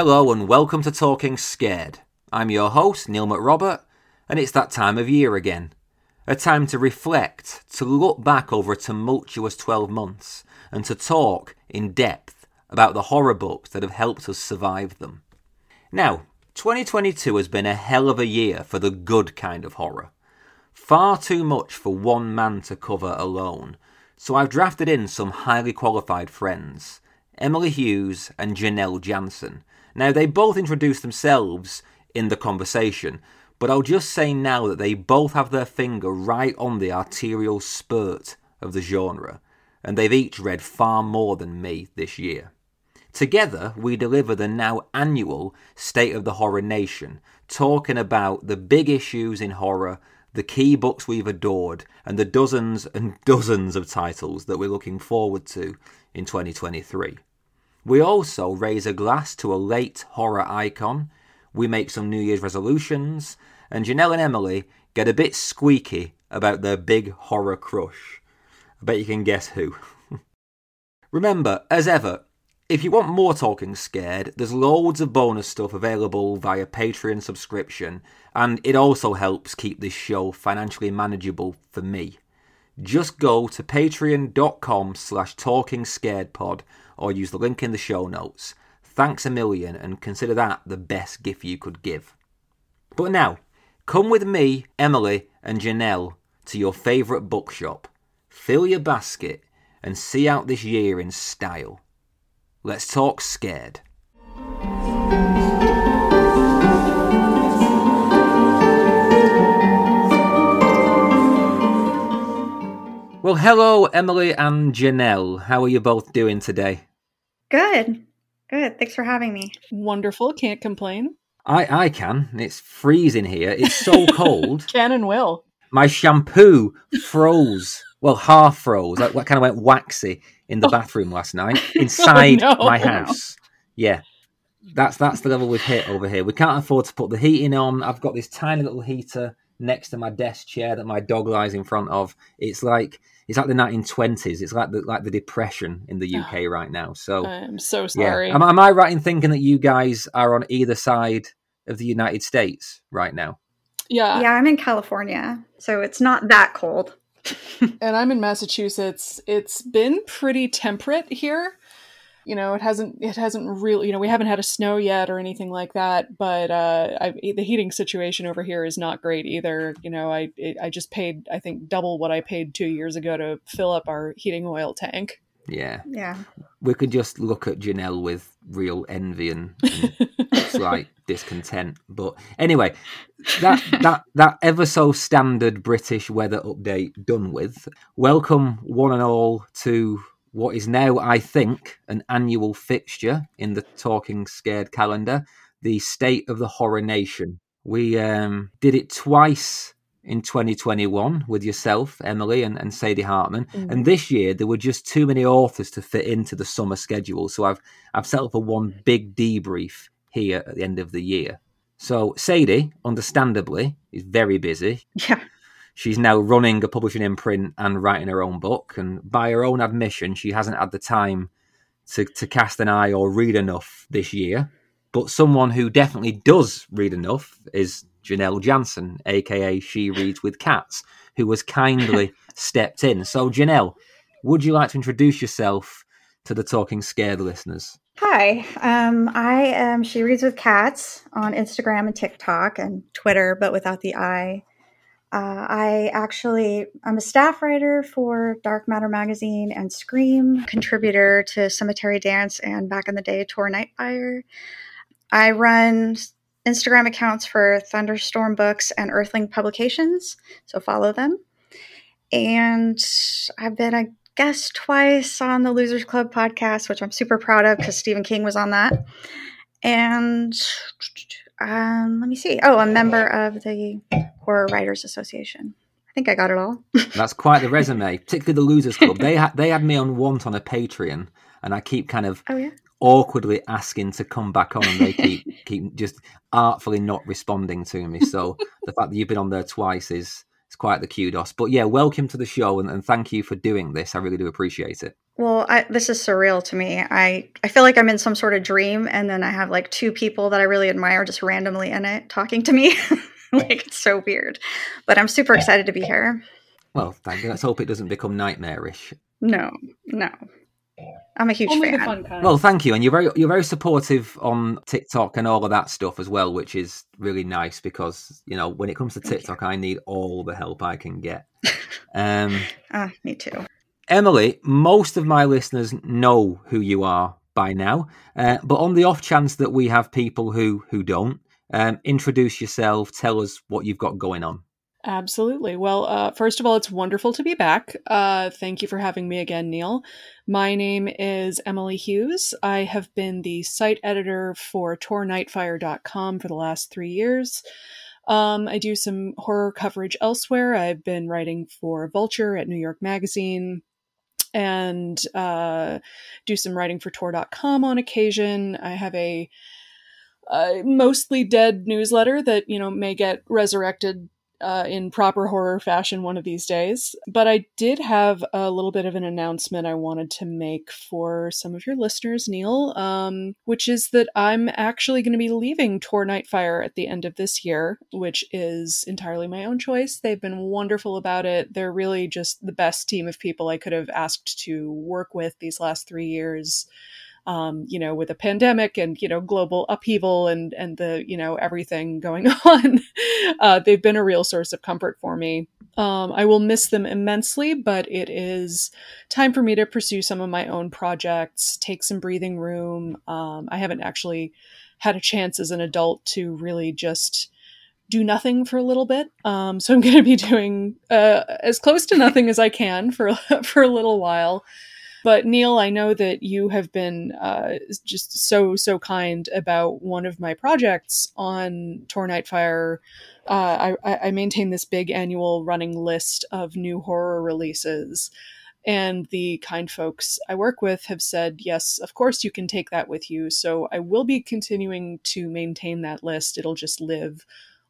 Hello and welcome to Talking Scared. I'm your host, Neil McRobert, and it's that time of year again. A time to reflect, to look back over a tumultuous 12 months, and to talk in depth about the horror books that have helped us survive them. Now, 2022 has been a hell of a year for the good kind of horror. Far too much for one man to cover alone, so I've drafted in some highly qualified friends Emily Hughes and Janelle Jansen. Now, they both introduced themselves in the conversation, but I'll just say now that they both have their finger right on the arterial spurt of the genre, and they've each read far more than me this year. Together, we deliver the now annual State of the Horror Nation, talking about the big issues in horror, the key books we've adored, and the dozens and dozens of titles that we're looking forward to in 2023. We also raise a glass to a late horror icon, we make some New Year's resolutions, and Janelle and Emily get a bit squeaky about their big horror crush. I bet you can guess who. Remember, as ever, if you want more Talking Scared, there's loads of bonus stuff available via Patreon subscription, and it also helps keep this show financially manageable for me. Just go to patreon.com slash talkingscaredpod or use the link in the show notes. Thanks a million and consider that the best gift you could give. But now, come with me, Emily, and Janelle to your favourite bookshop. Fill your basket and see out this year in style. Let's talk scared. Well, hello, Emily and Janelle. How are you both doing today? Good. Good. Thanks for having me. Wonderful. Can't complain. I, I can. It's freezing here. It's so cold. Can and will. My shampoo froze. Well, half froze. Like, what kind of went waxy in the oh. bathroom last night inside Oh, no. my house. Yeah, that's that's the level we've hit over here. We can't afford to put the heating on. I've got this tiny little heater next to my desk chair that my dog lies in front of. It's like it's like the 1920s. It's like the like the depression in the UK right now. So I'm so yeah, sorry. am, am I right in thinking that you guys are on either side of the United States right now? yeah. yeah, I'm in California, so it's not that cold. And I'm in Massachusetts. It's been pretty temperate here. You know, it hasn't it hasn't really, you know, we haven't had a snow yet or anything like that, but uh I, the heating situation over here is not great either. You know, I it, I just paid I think double what I paid 2 years ago to fill up our heating oil tank. Yeah, Yeah. we could just look at Janelle with real envy and, and slight discontent. But anyway, that that that ever so standard British weather update done with. Welcome one and all to what is now, I think, an annual fixture in the Talking Scared calendar, the State of the Horror Nation. We um, did it twice in 2021 with yourself, Emily, and, and Sadie Hartman. Mhm. And this year there were just too many authors to fit into the summer schedule. So I've I've set up for one big debrief here at the end of the year. So Sadie, understandably, is very busy. Yeah. She's now running a publishing imprint and writing her own book. And by her own admission, she hasn't had the time to, to cast an eye or read enough this year. But someone who definitely does read enough is Janelle Jansen, aka She Reads with Cats, who has kindly stepped in. So, Janelle, would you like to introduce yourself to the Talking Scared listeners? Hi. Um, I am She Reads with Cats on Instagram and TikTok and Twitter, but without the I. Uh, I actually I'm a staff writer for Dark Matter magazine and Scream, contributor to Cemetery Dance and back in the day Tor Nightfire. I run Instagram accounts for Thunderstorm Books and Earthling Publications, so follow them. And I've been a guest twice on the Losers Club podcast, which I'm super proud of because Stephen King was on that. And um, let me see. Oh, a member of the Horror Writers Association. I think I got it all. That's quite the resume, particularly the Losers Club. They had they had me on once on a Patreon, and I keep kind of Oh yeah. awkwardly asking to come back on, and they keep keep just artfully not responding to me. So the fact that you've been on there twice is quite the kudos. But yeah, welcome to the show and, and thank you for doing this. I really do appreciate it. Well, I, this is surreal to me. I, I feel like I'm in some sort of dream, and then I have like two people that I really admire just randomly in it talking to me. like it's so weird, but I'm super excited to be here. Well, thank you. Let's hope it doesn't become nightmarish. No, no. I'm a huge Only fan. the fun kind. Well, thank you, and you're very you're very supportive on TikTok and all of that stuff as well, which is really nice because you know when it comes to Thank you. TikTok, I need all the help I can get. Um, Ah, me too. Emily, most of my listeners know who you are by now, uh, but on the off chance that we have people who who don't, um, introduce yourself. Tell us what you've got going on. Absolutely. Well, uh, first of all, it's wonderful to be back. Uh, thank you for having me again, Neil. My name is Emily Hughes. I have been the site editor for TorNightfire.com for the last three years. Um, I do some horror coverage elsewhere. I've been writing for Vulture at New York Magazine and uh, do some writing for Tor.com on occasion. I have a mostly dead newsletter that you know may get resurrected uh, in proper horror fashion one of these days. But I did have a little bit of an announcement I wanted to make for some of your listeners, Neil, um, which is that I'm actually going to be leaving Tor Nightfire at the end of this year, which is entirely my own choice. They've been wonderful about it. They're really just the best team of people I could have asked to work with these last three years um, you know, with a pandemic and you know global upheaval and and the you know everything going on, uh, they've been a real source of comfort for me. Um, I will miss them immensely, but it is time for me to pursue some of my own projects, take some breathing room. Um, I haven't actually had a chance as an adult to really just do nothing for a little bit. Um, so I'm going to be doing uh, as close to nothing as I can for for a little while. But Neil, I know that you have been uh, just so so kind about one of my projects on Tor Nightfire. Uh, I, I maintain this big annual running list of new horror releases, and the kind folks I work with have said, yes, of course you can take that with you. So I will be continuing to maintain that list. It'll just live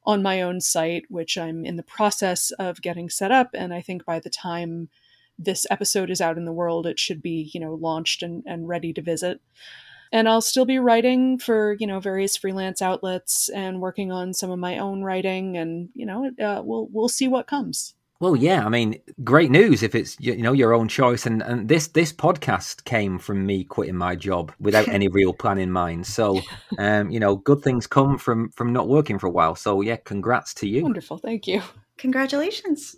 on my own site, which I'm in the process of getting set up, and I think by the time this episode is out in the world, it should be, you know, launched and, and ready to visit. And I'll still be writing for, you know, various freelance outlets and working on some of my own writing and, you know, uh, we'll we'll see what comes. Well, yeah, I mean, great news if it's you know your own choice, and and this this podcast came from me quitting my job without any real plan in mind. So, um, you know, good things come from from not working for a while. So, yeah, congrats to you. Wonderful. Thank you. Congratulations.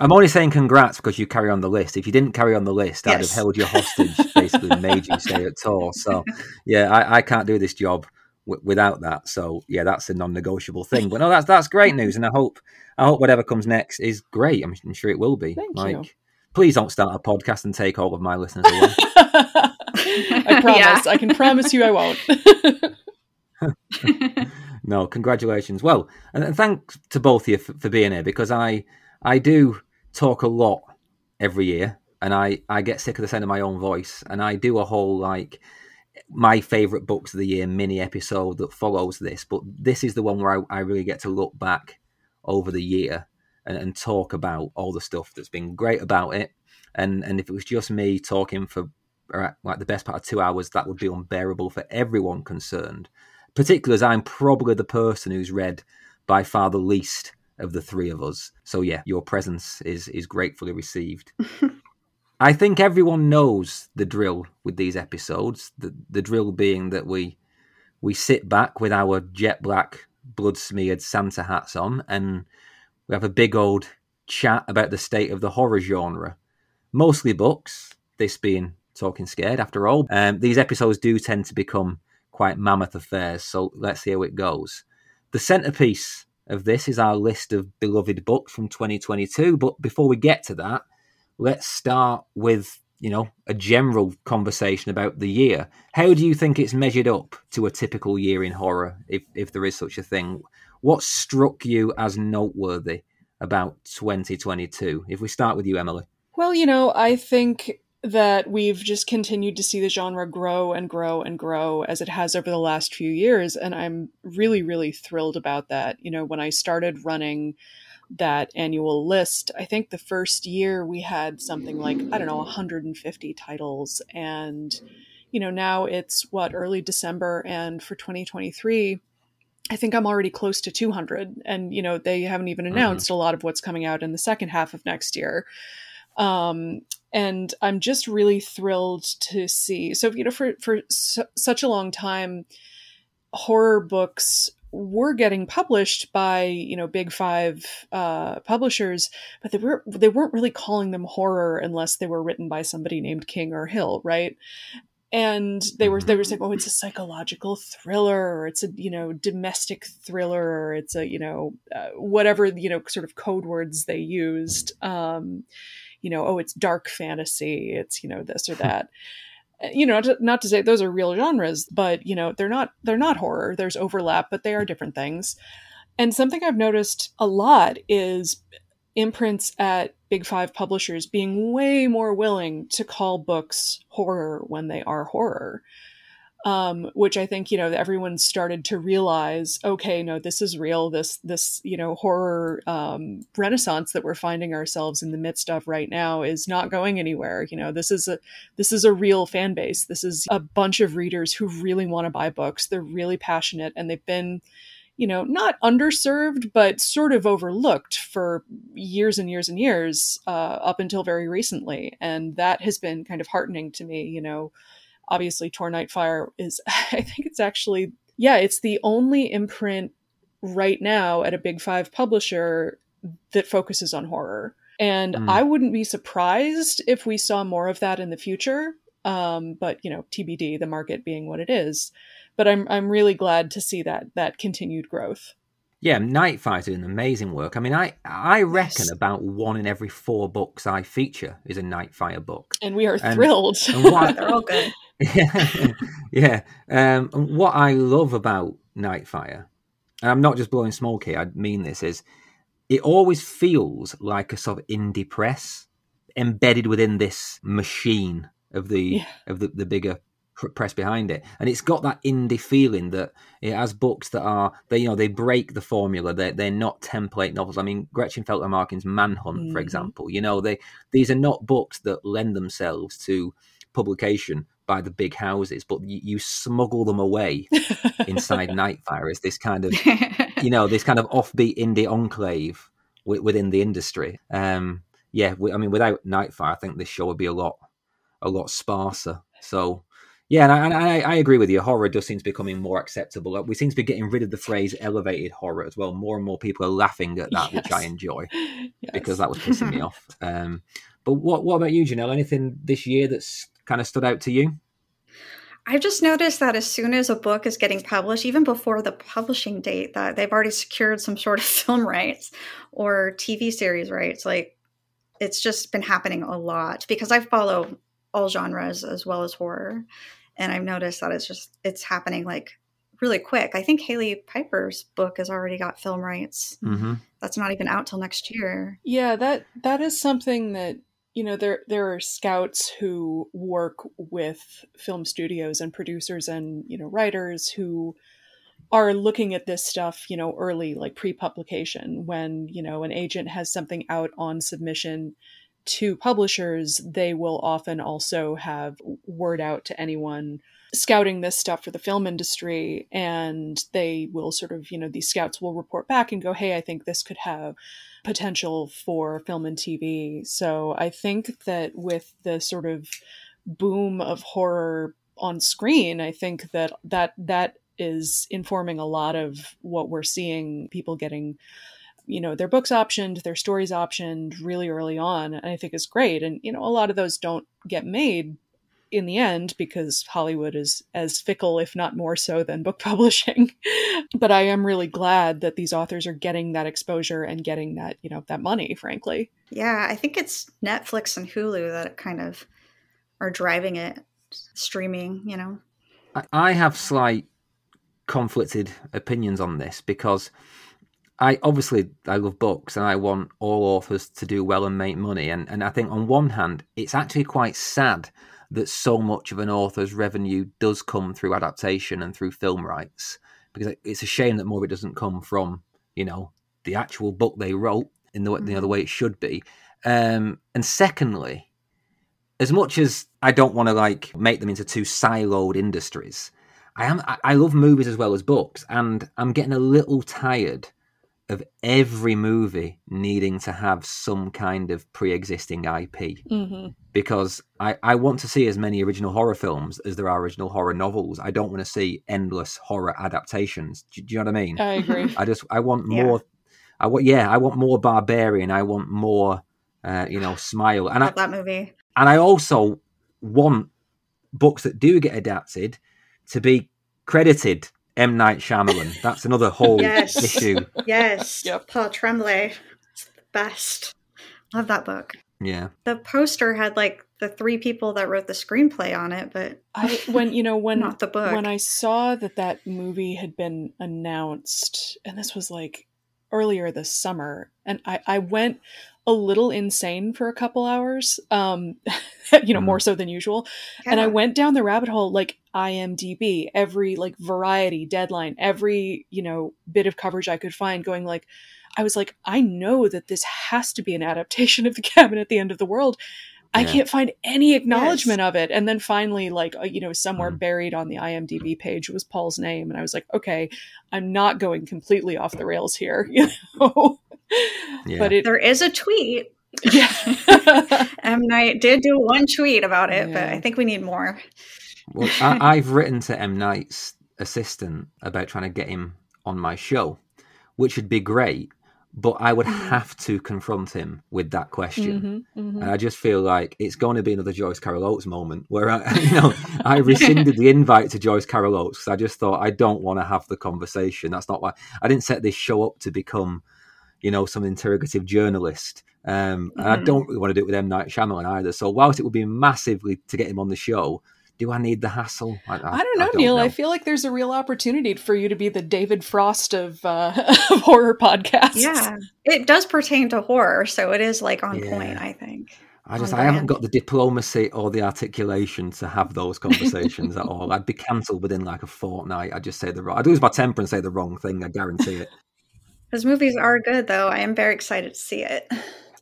I'm only saying congrats because you carry on the list. If you didn't carry on the list, I'd have held you hostage, basically, and made you stay at all. So, yeah, I, I can't do this job w- without that. So, yeah, that's a non-negotiable thing. But no, that's that's great news, and I hope I hope whatever comes next is great. I'm, I'm sure it will be. Thank like, you. please don't start a podcast and take all of my listeners away. I promise. I can promise you I won't. no, congratulations. Well, and, and thanks to both of you for, for being here because I I do talk a lot every year, and I I get sick of the sound of my own voice, and I do a whole like my favorite books of the year mini episode that follows this. But this is the one where I, I really get to look back over the year and, and talk about all the stuff that's been great about it. And and if it was just me talking for uh, like the best part of two hours, that would be unbearable for everyone concerned. Particularly as I'm probably the person who's read by far the least of the three of us. So yeah, your presence is is gratefully received. I think everyone knows the drill with these episodes. The the drill being that we we sit back with our jet black, blood smeared Santa hats on, and we have a big old chat about the state of the horror genre. Mostly books, this being Talking Scared after all. Um, these episodes do tend to become quite mammoth affairs, so let's see how it goes. The centerpiece of this is our list of beloved books from 2022, but before we get to that, let's start with you know a general conversation about the year. How do you think it's measured up to a typical year in horror, if if there is such a thing? What struck you as noteworthy about 2022? If we start with you, Emily. Well, you know, I think that we've just continued to see the genre grow and grow and grow as it has over the last few years. And I'm really, really thrilled about that. You know, when I started running that annual list, I think the first year we had something like, I don't know, 150 titles. And, you know, now it's what, early December. And for 2023, I think I'm already close to 200. And, you know, they haven't even mm-hmm. announced mm-hmm. a lot of what's coming out in the second half of next year. Um, and I'm just really thrilled to see. So, you know, for, for su- such a long time, horror books were getting published by you know big five uh, publishers, but they were they weren't really calling them horror unless they were written by somebody named King or Hill, right? And they were they were saying, oh, it's a psychological thriller, or it's a you know domestic thriller, or it's a you know uh, whatever you know sort of code words they used. Um, you know, oh, it's dark fantasy, it's you know this or that uh, you know, not to, not to say those are real genres, but you know, they're not they're not horror. There's overlap, but they are different things. And something I've noticed a lot is imprints at big five publishers being way more willing to call books horror when they are horror um, which I think you know everyone started to realize. Okay, no, this is real. This this you know horror um, renaissance that we're finding ourselves in the midst of right now is not going anywhere. You know, this is a this is a real fan base. This is a bunch of readers who really want to buy books. They're really passionate, and they've been you know, not underserved, but sort of overlooked for years and years and years uh, up until very recently. And that has been kind of heartening to me, you know, obviously Tor Nightfire is I think it's actually yeah, it's the only imprint right now at a big 5 publisher that focuses on horror. And mm. I wouldn't be surprised if we saw more of that in the future. Um, but you know, TBD, the market being what it is. But I'm I'm really glad to see that that continued growth. Yeah, Nightfire doing amazing work. I mean, I I reckon yes. about one in every four books I feature is a Nightfire book, and we are and, thrilled. And what, They're all good. Yeah, yeah. Um, what I love about Nightfire, and I'm not just blowing smoke here. I mean this is, it always feels like a sort of indie press embedded within this machine of the yeah. of the, the bigger press behind it and it's got that indie feeling that it has books that are they you know they break the formula they're, they're not template novels i mean Gretchen Felker-Markin's manhunt mm-hmm. for example you know they these are not books that lend themselves to publication by the big houses but you, you smuggle them away inside nightfire as this kind of you know this kind of offbeat indie enclave within the industry um yeah i mean without nightfire i think this show would be a lot a lot sparser so yeah, and I, I, I, agree with you. Horror does seem to be becoming more acceptable. We seem to be getting rid of the phrase elevated horror as well. More and more people are laughing at that, yes. which I enjoy yes. because that was pissing me off. Um, but what what about you, Janelle? Anything this year that's kind of stood out to you? I've just noticed that as soon as a book is getting published, even before the publishing date, that they've already secured some sort of film rights or TV series rights. Like it's just been happening a lot because I follow all genres as well as horror and I've noticed that it's just it's happening like really quick. I think Hailey Piper's book has already got film rights. Mm-hmm. That's not even out till next year. Yeah, that that is something that you know there there are scouts who work with film studios and producers and you know writers who are looking at this stuff you know early like pre-publication when you know an agent has something out on submission to publishers, they will often also have word out to anyone scouting this stuff for the film industry and they will sort of you know these scouts will report back and go hey i think this could have potential for film and tv so i think that with the sort of boom of horror on screen i think that that that is informing a lot of what we're seeing people getting you know their books optioned their stories optioned really early on and i think is great. And you know a lot of those don't get made in the end because hollywood is as fickle if not more so than book publishing. But i am really glad that these authors are getting that exposure and getting that you know that money frankly. Yeah i think it's netflix and hulu that kind of are driving it streaming you know? I have slight conflicted opinions on this because I obviously I love books and I want all authors to do well and make money. And and I think on one hand, it's actually quite sad that so much of an author's revenue does come through adaptation and through film rights. Because it's a shame that more of it doesn't come from, you know, the actual book they wrote. in the, mm-hmm. you know, the way it should be. Um, and secondly, as much as I don't want to like make them into two siloed industries, I am I, I love movies as well as books, and I'm getting a little tired of every movie needing to have some kind of pre-existing IP hmm because I, I want to see as many original horror films as there are original horror novels. I don't want to see endless horror adaptations. Do, do you know what I mean? I agree. I just I want Yeah. more. I want yeah. I want more barbarian. I want more. Uh, you know, smile, and I that movie. and I also want books that do get adapted to be credited M Night Shyamalan. That's another whole Yes. issue. Yes. Yep. Paul Tremblay. It's the best. Love that book. Yeah, The poster had like the three people that wrote the screenplay on it, but I when you know when not the book. when I saw that that movie had been announced, and this was like earlier this summer, and I, I went a little insane for a couple hours, um, you know, Mhm. more so than usual. And I went down the rabbit hole like IMDb, every like variety, deadline, every, you know, bit of coverage I could find, going like, I was like, I know that this has to be an adaptation of The Cabin at the End of the World. I can't find any acknowledgement of it. And then finally, like, uh, you know, somewhere Mhm. buried on the IMDb page was Paul's name. And I was like, okay, I'm not going completely off the rails here, you know? Yeah. But it, there is a tweet. yeah. M Night did do one tweet about it, but I think we need more. Well, I, I've written to M Night's assistant about trying to get him on my show, which would be great. But I would Mhm. have to confront him with that question. Mhm, mhm. And I just feel like it's going to be another Joyce Carol Oates moment where I, you know, I rescinded the invite to Joyce Carol Oates because I just thought I don't want to have the conversation. That's not why I didn't set this show up to become, you know, some interrogative journalist. Um, and I Mhm. don't really want to do it with M Night Shyamalan either. So whilst it would be massively to get him on the show, do I need the hassle? I, I don't know, Neil. I feel like there's a real opportunity for you to be the David Frost of, uh, of horror podcasts. Yeah. It does pertain to horror, so it is like on Yeah. point, I think. I just I haven't got the diplomacy or the articulation to have those conversations at all. I'd be cancelled within like a fortnight. I'd just say the wrong. I'd lose my temper and say the wrong thing. I guarantee it. Those movies are good, though. I am very excited to see it.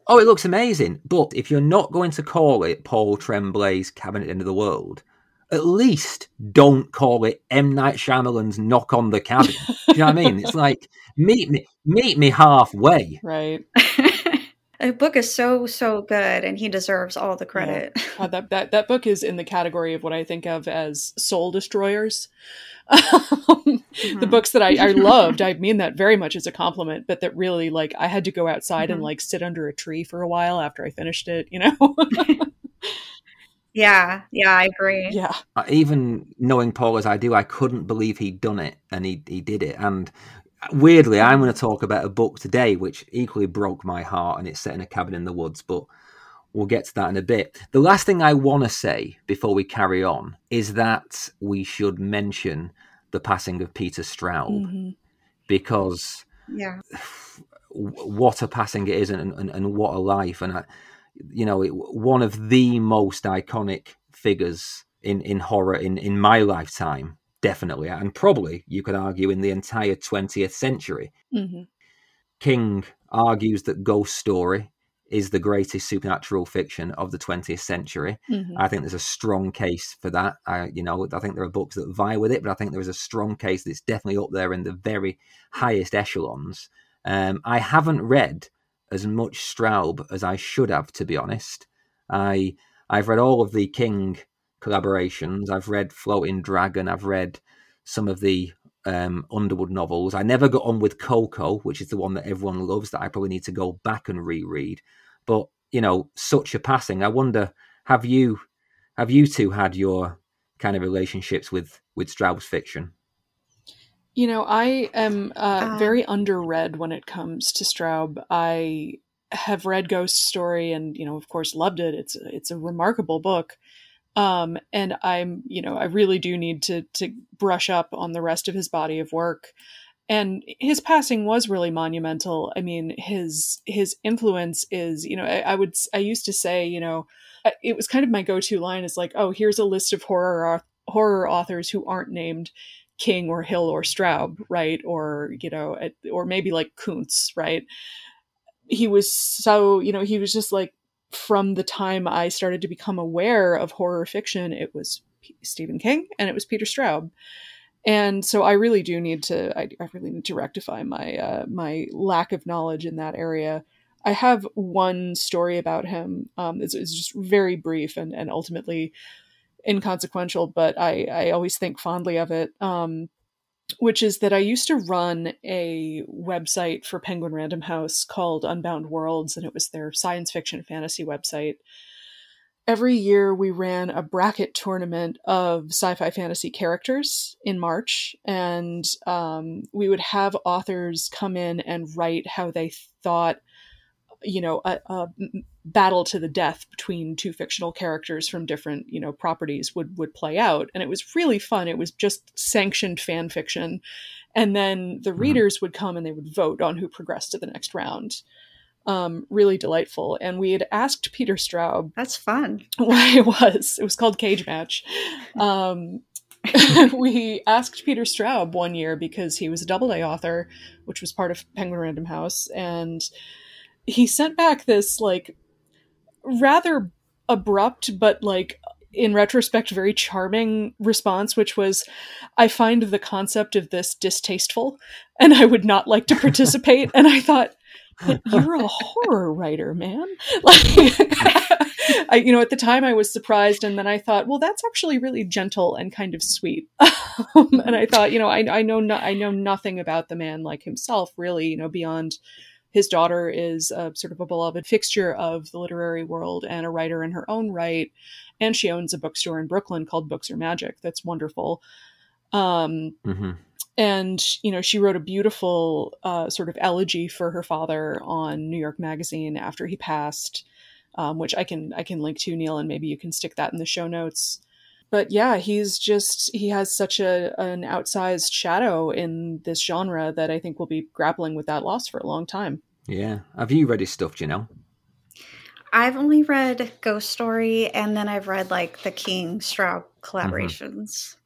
Oh, it looks amazing. But if you're not going to call it Paul Tremblay's Cabin at End of the World, at least don't call it M Night Shyamalan's Knock on the Cabin. Do you know what I mean? It's like meet me, meet me halfway. Right. the book is so, so good, and he deserves all the credit. God, that, that that book is in the category of what I think of as soul destroyers. Um, the Mhm. books that I, I loved, I mean that very much as a compliment, but that really like I had to go outside and Mhm. like sit under a tree for a while after I finished it, you know? Yeah, yeah, I agree. yeah. Uh, Even knowing Paul as I do, I couldn't believe he'd done it, and he he did it. And weirdly, I'm going to talk about a book today which equally broke my heart, and it's set in a cabin in the woods. But we'll get to that in a bit. The last thing I want to say before we carry on is that we should mention the passing of Peter Straub Mhm. because Yeah. what a passing it is and, and, and what a life and I, you know it, one of the most iconic figures in, in horror in, in my lifetime definitely and probably you could argue in the entire 20th century Mhm. king argues that ghost story is the greatest supernatural fiction of the 20th century Mhm. I think there's a strong case for that. I, you know, I think there are books that vie with it, but I think there is a strong case that's definitely up there in the very highest echelons. Um, I haven't read as much Straub as I should have, to be honest. I I've read all of the King collaborations. I've read Floating Dragon. I've read some of the um, Underhill novels. I never got on with Koko, which is the one that everyone loves. That I probably need to go back and reread. But you know, such a passing. I wonder have you have you two had your kind of relationships with with Straub's fiction? You know, I am uh, Uh, very underread when it comes to Straub. I have read Ghost Story, and you know, of course, loved it. It's it's a remarkable book, um, and I'm you know, I really do need to to brush up on the rest of his body of work. And his passing was really monumental. I mean, his his influence is you know, I, I would I used to say you know, it was kind of my go to line is like, oh, here's a list of horror horror authors who aren't named King or Hill or Straub, right? Or you know, or maybe like Koontz, right? he was so, you know, he was just like from the time I started to become aware of horror fiction, it was Stephen King and it was Peter Straub. And so I really do need to, I, I really need to rectify my, uh, my lack of knowledge in that area. I have one story about him. Um, it's, it's, just very brief and, and ultimately inconsequential, but I, I always think fondly of it. Um, which is that I used to run a website for Penguin Random House called Unbound Worlds, and it was their science fiction fantasy website. Every year, we ran a bracket tournament of sci fi fantasy characters in March, and um, we would have authors come in and write how they thought you know a, a, battle to the death between two fictional characters from different you know properties would would play out. And it was really fun. It was just sanctioned fan fiction. And then the mm-hmm. readers would come and they would vote on who progressed to the next round. Um, really delightful. And we had asked peter straub that's fun. why it was. It was called cage match. Um, we asked Peter Straub one year because he was a Doubleday author, which was part of Penguin Random House, and he sent back this like rather abrupt but like in retrospect very charming response which was i find the concept of this distasteful and i would not like to participate. And i thought you're a horror writer man. Like I, you know at the time i was surprised and then i thought well that's actually really gentle and kind of sweet. Um, and i thought you know i, I know no, i know nothing about the man like himself really you know beyond his daughter is a, sort of a beloved fixture of the literary world and a writer in her own right. And she owns a bookstore in Brooklyn called Books Are Magic. That's wonderful. Um, mm-hmm. And, you know, she wrote a beautiful uh, sort of elegy for her father on New York Magazine after he passed, um, which I can I can link to Neil, and maybe you can stick that in the show notes but yeah, he's just he has such a an outsized shadow in this genre that I think we'll be grappling with that loss for a long time. Yeah. Have you read his stuff, do you know? I've only read Ghost Story and then I've read like the King Straub collaborations.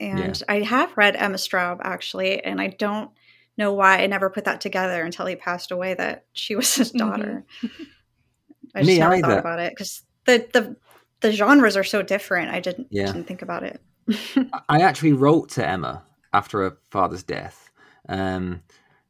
Mm-hmm. And yeah. I have read Emma Straub actually, and I don't know why I never put that together until he passed away that she was his daughter. Mm-hmm. I just Me never either. thought about it because the, the the genres are so different. I didn't yeah. didn't think about it. I actually wrote to Emma after her father's death um,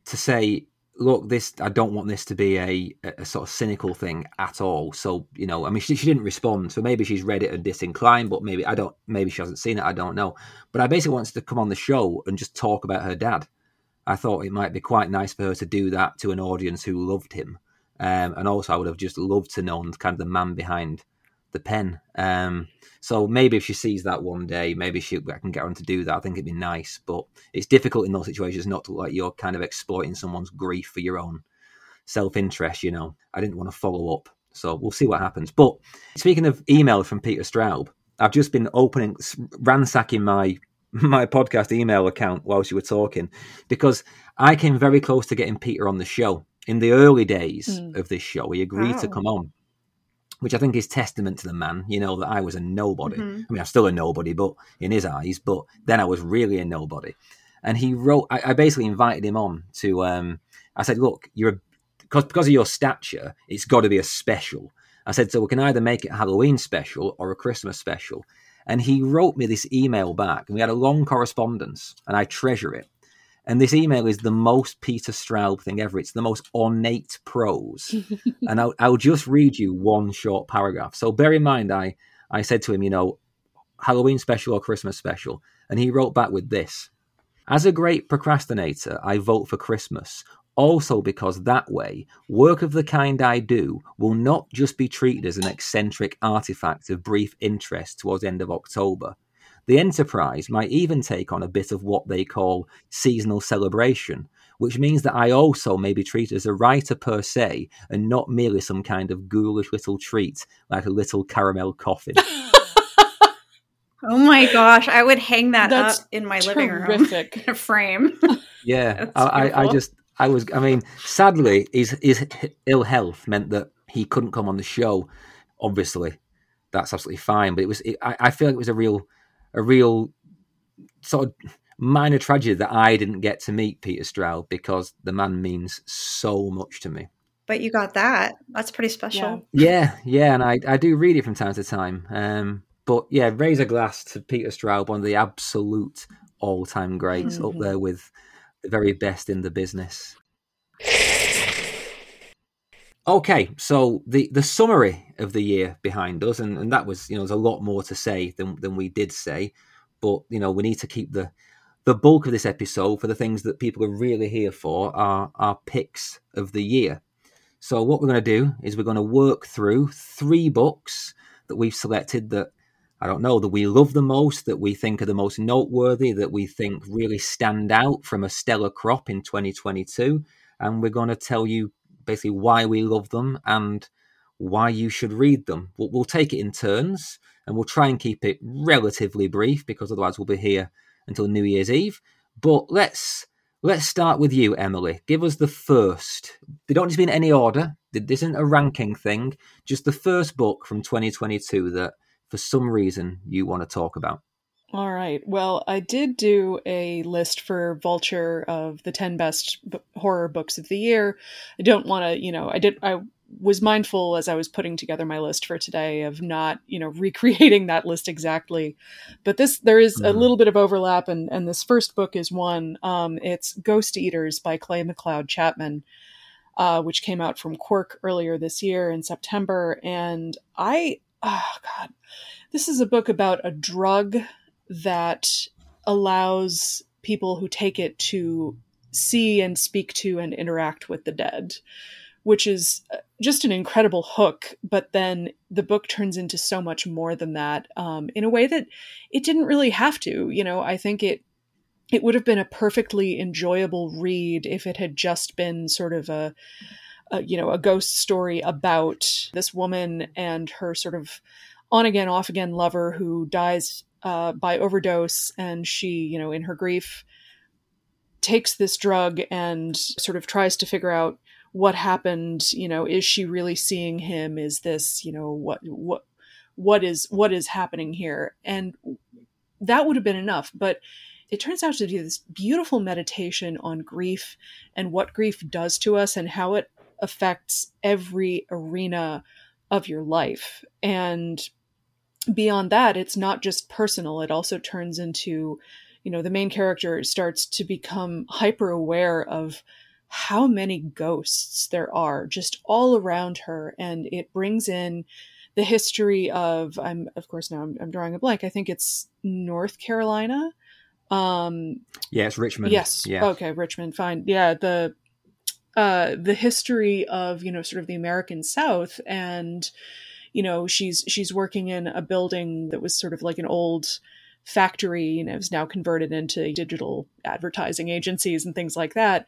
to say, look, this I don't want this to be a, a sort of cynical thing at all. So you know, I mean, she, she didn't respond, so maybe she's read it and disinclined, but maybe I don't. Maybe she hasn't seen it. I don't know. But I basically wanted to come on the show and just talk about her dad. I thought it might be quite nice for her to do that to an audience who loved him. Um, and also, I would have just loved to know kind of the man behind the pen. Um, so maybe if she sees that one day, maybe she I can get her to do that. I think it'd be nice, but it's difficult in those situations not to like you're kind of exploiting someone's grief for your own self interest. You know, I didn't want to follow up, so we'll see what happens. But speaking of email from Peter Straub, I've just been opening, ransacking my my podcast email account whilst you were talking because I came very close to getting Peter on the show in the early days mm. of this show. He agreed wow. to come on which I think is testament to the man. You know that I was a nobody. Mm-hmm. I mean, I'm still a nobody, but in his eyes. But then I was really a nobody. And he wrote. I, I basically invited him on to. Um, I said, "Look, you're a, because because of your stature, it's got to be a special." I said, "So we can either make it a Halloween special or a Christmas special." And he wrote me this email back, and we had a long correspondence, and I treasure it. And this email is the most Peter Straub thing ever. It's the most ornate prose. and I'll, I'll, just read you one short paragraph. So bear in mind, I, I said to him, you know, Halloween special or Christmas special. And he wrote back with this As a great procrastinator, I vote for Christmas. Also, because that way, work of the kind I do will not just be treated as an eccentric artifact of brief interest towards the end of October the enterprise might even take on a bit of what they call seasonal celebration, which means that I also may be treated as a writer per se and not merely some kind of ghoulish little treat like a little caramel coffin. oh my gosh, I would hang that That's up in my living room in a frame. Yeah, I, I, just, I was, I mean, sadly, his, his ill health meant that he couldn't come on the show. Obviously, that's absolutely fine, but it was, it, I, I feel like it was a real a real sort of minor tragedy that I didn't get to meet Peter Straub because the man means so much to me. but you got that. That's pretty special. Yeah, yeah, and I, I do read it from time to time. Um, but yeah, raise a glass to Peter Straub, one of the absolute all time greats, mm-hmm. up there with the very best in the business. Okay, so the the summary of the year behind us, and, and that was, you know, there's a lot more to say than than we did say, but you know, we need to keep the the bulk of this episode for the things that people are really here for are our picks of the year. So what we're going to do is we're going to work through three books that we've selected that I don't know that we love the most, that we think are the most noteworthy, that we think really stand out from a stellar crop in 2022, and we're going to tell you basically why we love them and why you should read them. We'll, we'll take it in turns and we'll try and keep it relatively brief because otherwise we'll be here until New Year's Eve. But let's let's start with you, Emily. Give us the first. They don't just be in any order. This isn't a ranking thing. Just the first book from 2022 that, for some reason, you want to talk about. All right. Well, I did do a list for Vulture of the 10 best b- horror books of the year. I don't want to, you know, I did, I was mindful as I was putting together my list for today of not, you know, recreating that list exactly. But this, there is mm. a mm-hmm. little bit of overlap, and, and this first book is one. Um, it's Ghost Eaters by Clay McLeod Chapman. Uh, which came out from Quirk earlier this year in September. And I, oh God, this is a book about a drug that allows people who take it to see and speak to and interact with the dead, which is uh, just an incredible hook. But then the book turns into so much more than that um, in a way that it didn't really have to. You know, I think it it would have been a perfectly enjoyable read if it had just been sort of a, a you know a ghost story about this woman and her sort of on again off again lover who dies uh, by overdose, and she, you know, in her grief, takes this drug and sort of tries to figure out what happened. You know, is she really seeing him? Is this, you know, what what what is what is happening here? And that would have been enough, but it turns out to be this beautiful meditation on grief and what grief does to us and how it affects every arena of your life. And beyond that, it's not just personal, it also turns into, you know, the main character starts to become hyper aware of how many ghosts there are just all around her. And it brings in the history of, I'm, of course, now I'm, I'm drawing a blank. I think it's North Carolina. Um, yeah, it's Richmond. Yes. Yeah. Okay, Richmond. Fine. Yeah. The, uh, the history of, you know, sort of the American South and, you know she's she's working in a building that was sort of like an old factory and know is now converted into digital advertising agencies and things like that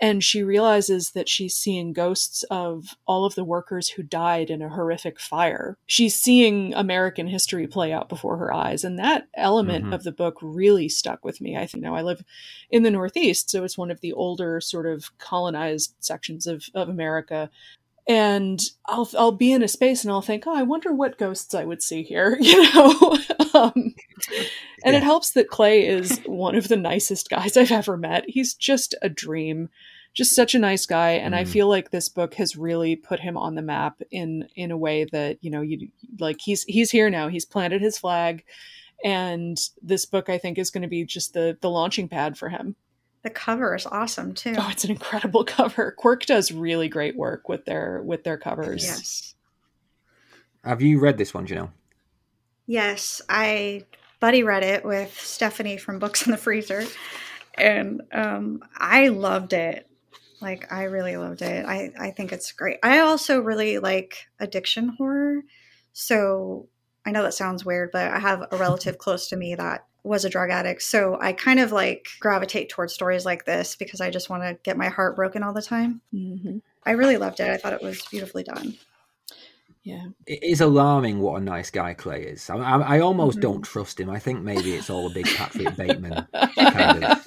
and she realizes that she's seeing ghosts of all of the workers who died in a horrific fire. She's seeing American history play out before her eyes, and that element mm-hmm. of the book really stuck with me. I think know I live in the Northeast, so it's one of the older sort of colonized sections of, of America and I'll I'll be in a space and I'll think, oh, I wonder what ghosts I would see here, you know. um, and yeah. it helps that Clay is one of the nicest guys I've ever met. He's just a dream, just such a nice guy, and mm. I feel like this book has really put him on the map in in a way that you know you like he's he's here now. He's planted his flag, and this book I think is going to be just the the launching pad for him. The cover is awesome too. Oh, it's an incredible cover. Quirk does really great work with their with their covers. Yes. Have you read this one, Janelle? Yes, I buddy read it with Stephanie from Books in the Freezer, and um, I loved it. Like I really loved it. I I think it's great. I also really like addiction horror, so I know that sounds weird, but I have a relative close to me that was a drug addict. So I kind of like gravitate towards stories like this because I just want to get my heart broken all the time. Mm-hmm. I really loved it. I thought it was beautifully done. Yeah. It is alarming what a nice guy Clay is. I, I, I almost mm-hmm. don't trust him. I think maybe it's all a big Patrick Bateman kind of,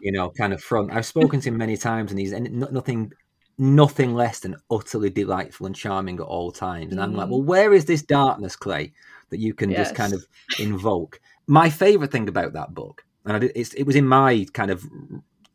you know, kind of front. I've spoken to him many times and he's nothing nothing less than utterly delightful and charming at all times. And mm. I'm like, mm. well, where is this darkness, Clay, that you can yes. just kind of invoke? My favorite thing about that book, and did, it was in my kind of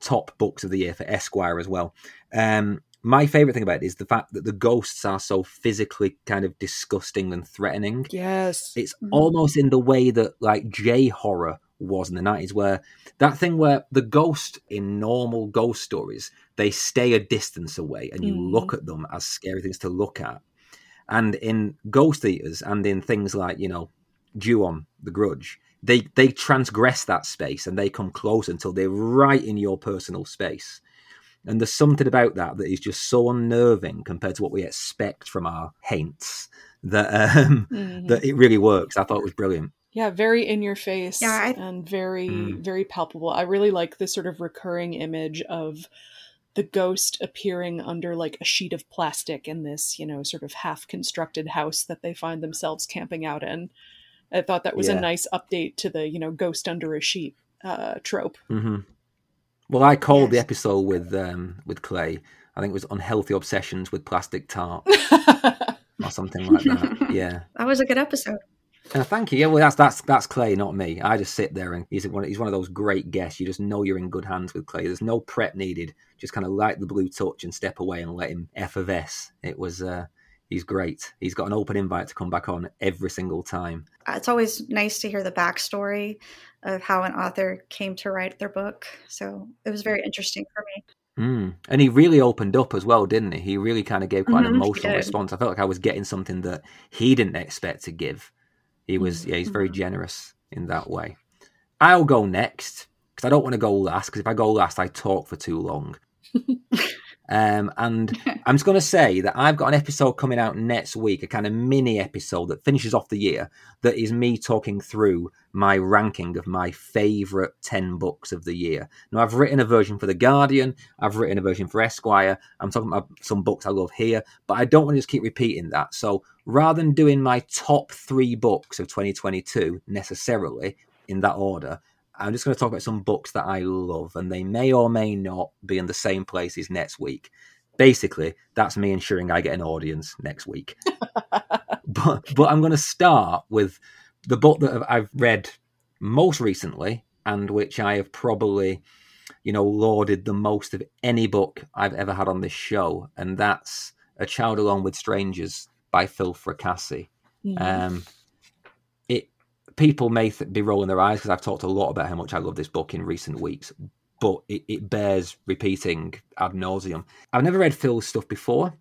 top books of the year for Esquire as well. Um, my favorite thing about it is the fact that the ghosts are so physically kind of disgusting and threatening. Yes. It's Mhm. almost in the way that like J horror was in the 90s, where that thing where the ghost in normal ghost stories, they stay a distance away and you Mhm. look at them as scary things to look at. And in Ghost Eaters and in things like, you know, Ju-on, The Grudge, they, they transgress that space and they come close until they're right in your personal space. And there's something about that that is just so unnerving compared to what we expect from our haints that um, Mhm. that it really works. I thought it was brilliant. Yeah, very in your face Yeah, I- and very, Mm. very palpable. I really like this sort of recurring image of the ghost appearing under like a sheet of plastic in this, you know, sort of half constructed house that they find themselves camping out in. I thought that was Yeah. a nice update to the, you know, ghost under a sheet uh, trope. hmm Well, I called the episode with um, with Clay. I think it was unhealthy obsessions with plastic tart or something like that. Yeah. That was a good episode. Uh, thank you. Yeah, well, that's that's that's Clay, not me. I just sit there and he's one. He's one of those great guests. You just know you're in good hands with Clay. There's no prep needed. Just kind of light the blue touch and step away and let him effervesce. It was. Uh, he's great. He's got an open invite to come back on every single time. It's always nice to hear the backstory of how an author came to write their book. So it was very interesting for me. Mm. And he really opened up as well, didn't he? He really kind of gave quite Mhm, an emotional response. I felt like I was getting something that he didn't expect to give. He was, yeah, he's very Mhm. generous in that way. I'll go next because I don't want to go last. Because if I go last, I talk for too long. um, and I'm just going to say that I've got an episode coming out next week, a kind of mini episode that finishes off the year. That is me talking through my ranking of my favourite 10 books of the year. Now, I've written a version for The Guardian, I've written a version for Esquire. I'm talking about some books I love here, but I don't want to just keep repeating that. So rather than doing my top three books of 2022 necessarily in that order, I'm just going to talk about some books that I love, and they may or may not be in the same places next week. Basically, that's me ensuring I get an audience next week. but but I'm going to start with the book that I've read most recently, and which I have probably, you know, lauded the most of any book I've ever had on this show, and that's A Child Alone with Strangers by Phil Fracassi. Um, people may th- be rolling their eyes because I've talked a lot about how much I love this book in recent weeks, but it, it bears repeating ad nauseum. I've never read Phil's stuff before.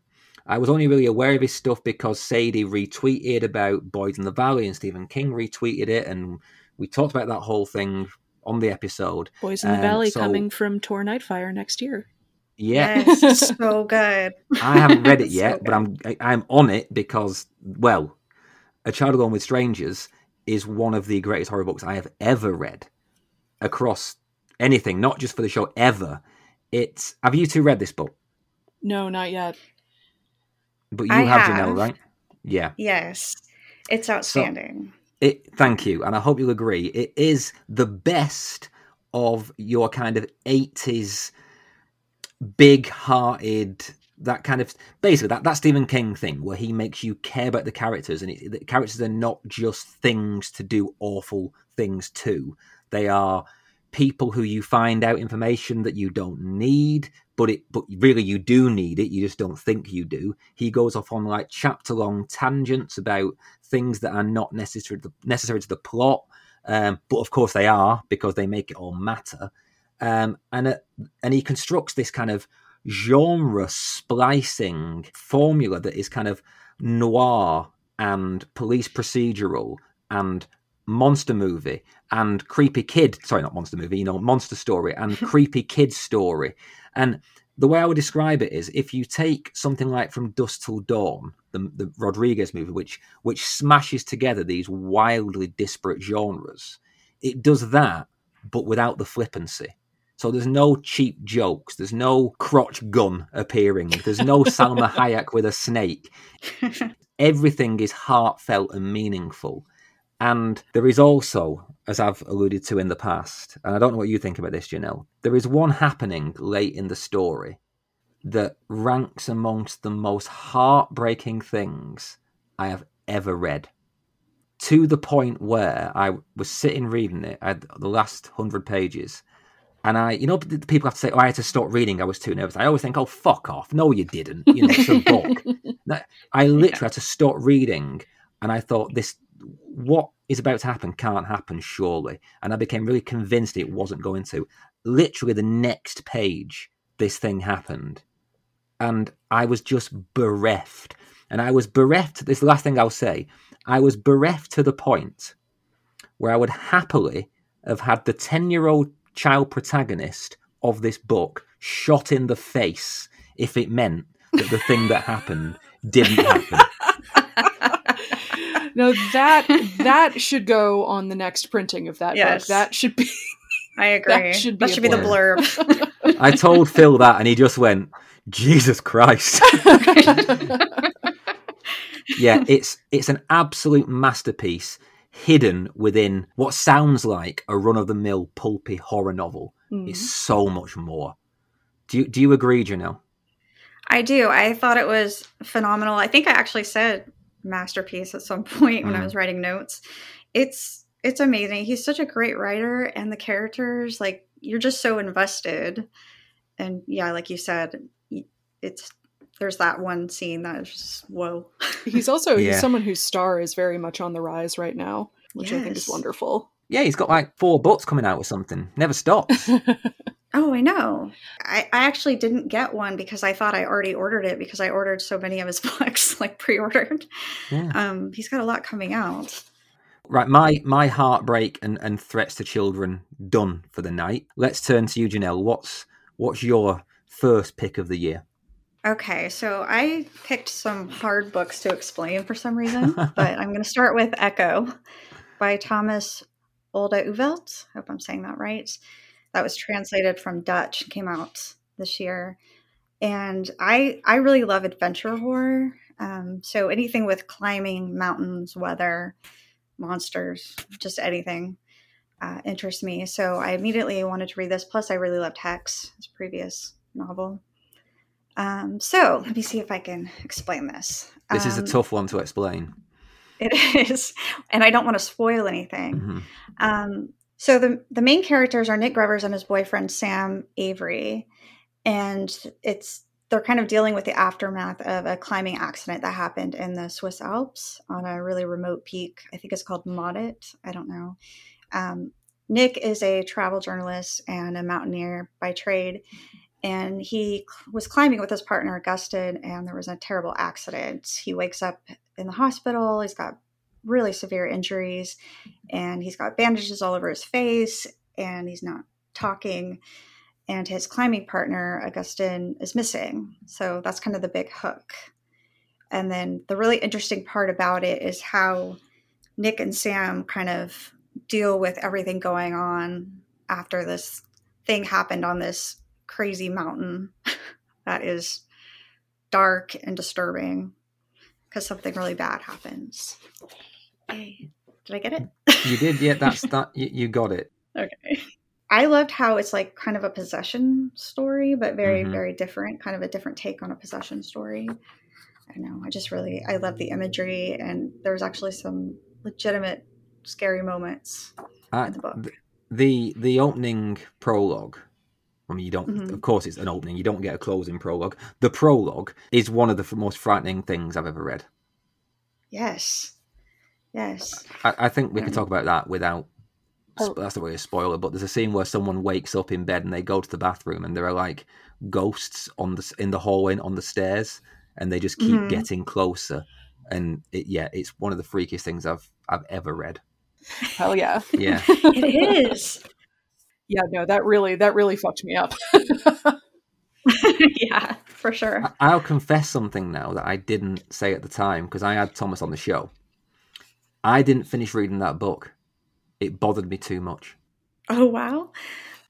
I was only really aware of his stuff because Sadie retweeted about Boys in the Valley and Stephen King retweeted it, and we talked about that whole thing on the episode. Boys in the um, Valley so- coming from Tor Nightfire next year. Yeah, Yes, so good. I haven't read it So yet, but. I'm I- I'm on it because well, A Child Alone with Strangers is one of the greatest horror books I have ever read across anything, not just for the show ever. It's have you two read this book? No, not yet. But you I have, have. Janelle, right? Yeah. Yes, it's outstanding. It thank you, and I hope you'll agree. It is the best of your kind of eighties big hearted that kind of basically that, that Stephen King thing where he makes you care about the characters and it, the characters are not just things to do awful things to. They are people who you find out information that you don't need, but it but really you do need it. You just don't think you do. He goes off on like chapter long tangents about things that are not necessary to, necessary to the plot, um, but of course they are because they make it all matter. Um, and uh, and he constructs this kind of genre splicing formula that is kind of noir and police procedural and monster movie and creepy kid sorry not monster movie you know monster story and creepy kid story. And the way i would describe it is if you take something like from dusk till dawn the, the rodriguez movie which which smashes together these wildly disparate genres it does that but without the flippancy so there's no cheap jokes. There's no crotch gun appearing. There's no Salma Hayek with a snake. Everything is heartfelt and meaningful. And there is also, as I've alluded to in the past, and I don't know what you think about this, Janelle, there is one happening late in the story that ranks amongst the most heartbreaking things I have ever read. To the point where I was sitting reading it, I had the last hundred pages, And I, you know, people have to say, "Oh, I had to stop reading. I was too nervous." I always think, "Oh, fuck off! No, you didn't. You know, it's a book." I literally Yeah. had to stop reading, and I thought, "This, what is about to happen, can't happen, surely." And I became really convinced it wasn't going to. Literally, the next page, this thing happened, and I was just bereft. And I was bereft. This is the last thing I'll say. I was bereft to the point where I would happily have had the 10 year old child protagonist of this book shot in the face if it meant that the thing that happened didn't happen. no, that that should go on the next printing of that Yes. book. That should be I agree. That should be a the blurb. blurb. I told Phil that and he just went, Jesus Christ. yeah, it's it's an absolute masterpiece hidden within what sounds like a run of the mill pulpy horror novel. Mm. It's so much more. Do you do you agree, Janelle? I do. I thought it was phenomenal. I think I actually said masterpiece at some point when I Mm. was writing notes. It's it's amazing. He's such a great writer and the characters like you're just so invested. And yeah, like you said, it's there's that one scene that is just whoa. He's also Yeah. he's someone whose star is very much on the rise right now, which I think is wonderful. Yeah, he's got like four books coming out or something. Never stops. Oh, I know. I, I actually didn't get one because I thought I already ordered it because I ordered so many of his books, like pre-ordered. Yeah. Um, he's got a lot coming out. Right, my my heartbreak and, and threats to children done for the night. Let's turn to you, Janelle. What's what's your first pick of the year? Okay, so I picked some hard books to explain for some reason, but I'm going to start with Echo by Thomas Olde Heuvelt. I Hope I'm saying that right. That was translated from Dutch, came out this year, and I I really love adventure horror. Um, so anything with climbing, mountains, weather, monsters, just anything uh, interests me. So I immediately wanted to read this. Plus, I really loved Hex, his previous novel. Um, so let me see if I can explain this. This is a Um, tough one to explain. It is, and I don't want to spoil anything. Mhm. Um, so the the main characters are Nick Grevers and his boyfriend Sam Avery, and it's they're kind of dealing with the aftermath of a climbing accident that happened in the Swiss Alps on a really remote peak. I think it's called Maudit. I don't know. Um, Nick is a travel journalist and a mountaineer by trade, and he was climbing with his partner Augustin, and there was a terrible accident. He wakes up in the hospital. He's got really severe injuries, and he's got bandages all over his face, and he's not talking. And his climbing partner Augustin is missing, so that's kind of the big hook. And then the really interesting part about it is how Nick and Sam kind of deal with everything going on after this thing happened on this crazy mountain that is dark and disturbing because something really bad happens. Yay. Did I get it? You did, yeah. That's that. You, you got it. Okay. I loved how it's like kind of a possession story, but very, Mhm. very different, kind of a different take on a possession story. I know. I just really, I love the imagery, and there's actually some legitimate scary moments I, in the book. the the opening prologue. I mean, you don't. Mhm. Of course, it's an opening. You don't get a closing prologue. The prologue is one of the f- most frightening things I've ever read. Yes. Yes. I, I think we can Mm. talk about that without. Oh. That's the way a spoiler, but there's a scene where someone wakes up in bed and they go to the bathroom and there are like ghosts on the in the hallway and on the stairs, and they just keep Mhm. getting closer. And it, yeah, it's one of the freakiest things I've I've ever read. Hell yeah. Yeah, It is. Yeah, no, that really that really fucked me up. yeah, for sure. I- I'll confess something now that I didn't say at the time because I had Thomas on the show. I didn't finish reading that book. It bothered me too much. Oh, wow.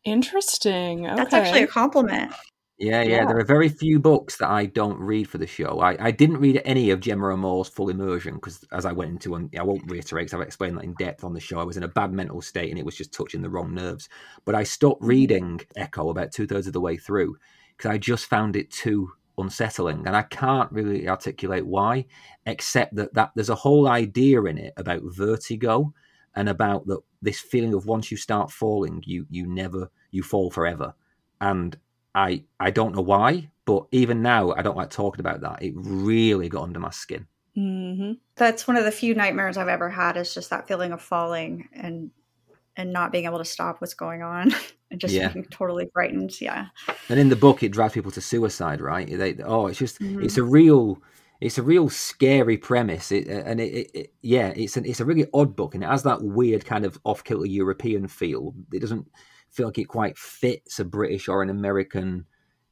Interesting. Okay. That's actually a compliment. Yeah, yeah, Yeah. There are very few books that I don't read for the show. I, I didn't read any of Gemma Amor's Full Immersion because, as I went into, and I won't reiterate because I've explained that in depth on the show, I was in a bad mental state and it was just touching the wrong nerves. But I stopped mm-hmm. reading Echo about two thirds of the way through because I just found it too unsettling, and I can't really articulate why, except that that there's a whole idea in it about vertigo and about that this feeling of once you start falling, you you never you fall forever. And I I don't know why, but even now I don't like talking about that. It really got under my skin. Mm-hmm. That's one of the few nightmares I've ever had. Is just that feeling of falling and and not being able to stop what's going on and just Yeah. being totally frightened. Yeah. And in the book, it drives people to suicide, right? They, oh, it's just Mhm. it's a real it's a real scary premise, it, and it, it, it yeah, it's an, it's a really odd book, and it has that weird kind of off kilter European feel. It doesn't feel like it quite fits a British or an American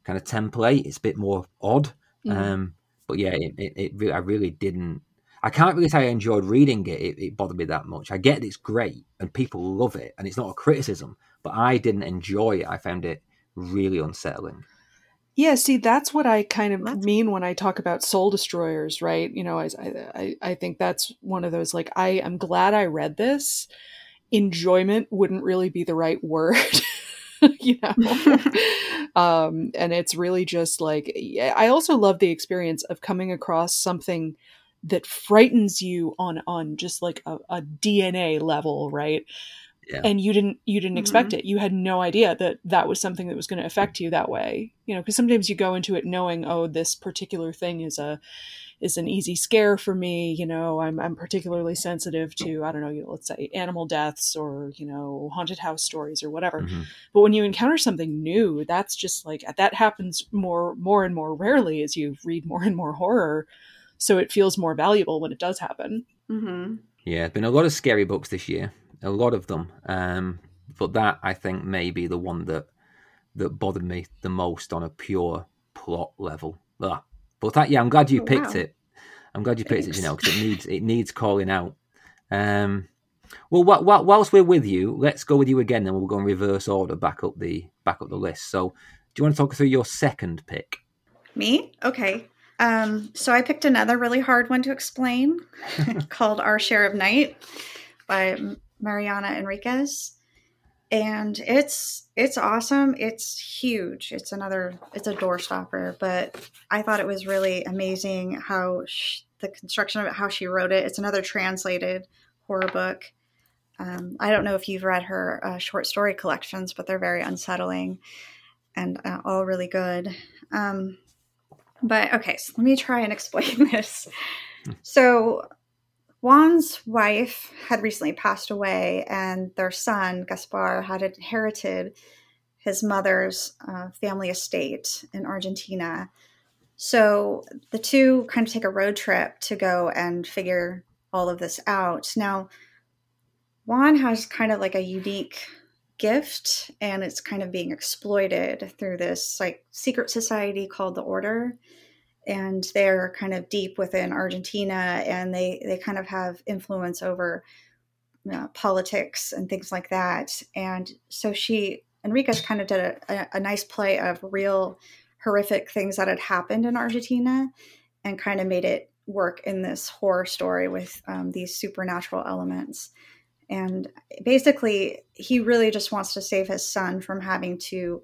kind of template. It's a bit more odd, Mhm. um, but yeah, it, it, it re- I really didn't. I can't really say I enjoyed reading it. it. It bothered me that much. I get it's great and people love it, and it's not a criticism, but I didn't enjoy it. I found it really unsettling. Yeah, see, that's what I kind of That's- mean when I talk about soul destroyers, right? You know, I, I, I think that's one of those, like, I am glad I read this. Enjoyment wouldn't really be the right word, you know? um, and it's really just like, I also love the experience of coming across something that frightens you on, on just like a, a DNA level, right? Yeah. and you didn't you didn't expect it you had no idea that that was something that was going to affect you that way you know because sometimes you go into it knowing oh this particular thing is a is an easy scare for me you know i'm i'm particularly sensitive to i don't know you know, let's say animal deaths or you know haunted house stories or whatever Mhm. but when you encounter something new that's just like that happens more more and more rarely as you read more and more horror so it feels more valuable when it does happen hmm Yeah, been a lot of scary books this year, a lot of them. Um, but that I think may be the one that that bothered me the most on a pure plot level. Ah, But that, yeah, I'm glad you Oh, picked wow. it. I'm glad you picked Thanks. it, Janelle, because it needs it needs calling out. Um, well, wh- wh- whilst we're with you, let's go with you again, and we'll go in reverse order, back up the back up the list. So, do you want to talk through your second pick? Me? Okay. Um, so I picked another really hard one to explain called Our Share of Night by Mariana Enriquez. And it's it's awesome. It's huge. It's another it's a door stopper, but I thought it was really amazing how sh- the construction of it, how she wrote it. It's another translated horror book. Um, I don't know if you've read her uh, short story collections, but they're very unsettling and uh, all really good. Um, but okay, so let me try and explain this. So, Juan's wife had recently passed away, and their son, Gaspar, had inherited his mother's uh, family estate in Argentina. So, the two kind of take a road trip to go and figure all of this out. Now, Juan has kind of like a unique gift and it's kind of being exploited through this like secret society called the order and they're kind of deep within argentina and they they kind of have influence over know, politics and things like that. And so she enriquez kind of did a, a, a nice play of real horrific things that had happened in argentina and kind of made it work in this horror story with um, these supernatural elements. And basically he really just wants to save his son from having to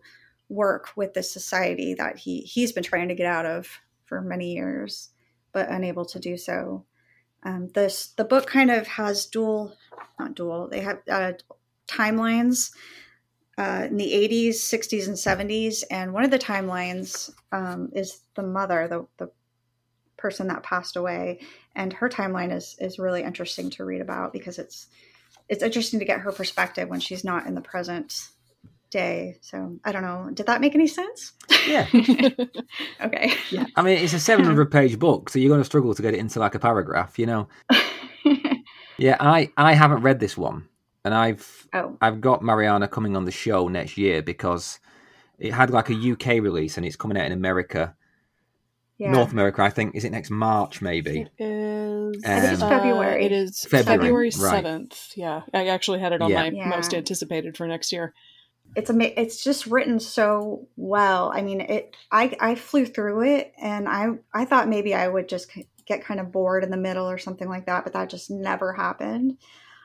work with this society that he he's been trying to get out of for many years but unable to do so. Um, this the book kind of has dual not dual they have uh, timelines uh, in the 80s 60s and 70s and one of the timelines um, is the mother the, the person that passed away and her timeline is is really interesting to read about because it's it's interesting to get her perspective when she's not in the present day. So I don't know. Did that make any sense? Yeah, Okay. yeah. I mean, it's a 700 page book, so you're going to struggle to get it into like a paragraph, you know. Yeah, I I haven't read this one, and I've oh, I've got Mariana coming on the show next year because it had like a UK release and it's coming out in America, yeah. North America. I think is it next March maybe. It is. I think it's uh, February. it is February, February right. seventh. Yeah, I actually had it on Yeah. my Yeah. most anticipated for next year. It's ama- it's just written so well. I mean, it. I I flew through it, and I I thought maybe I would just get kind of bored in the middle or something like that, but that just never happened.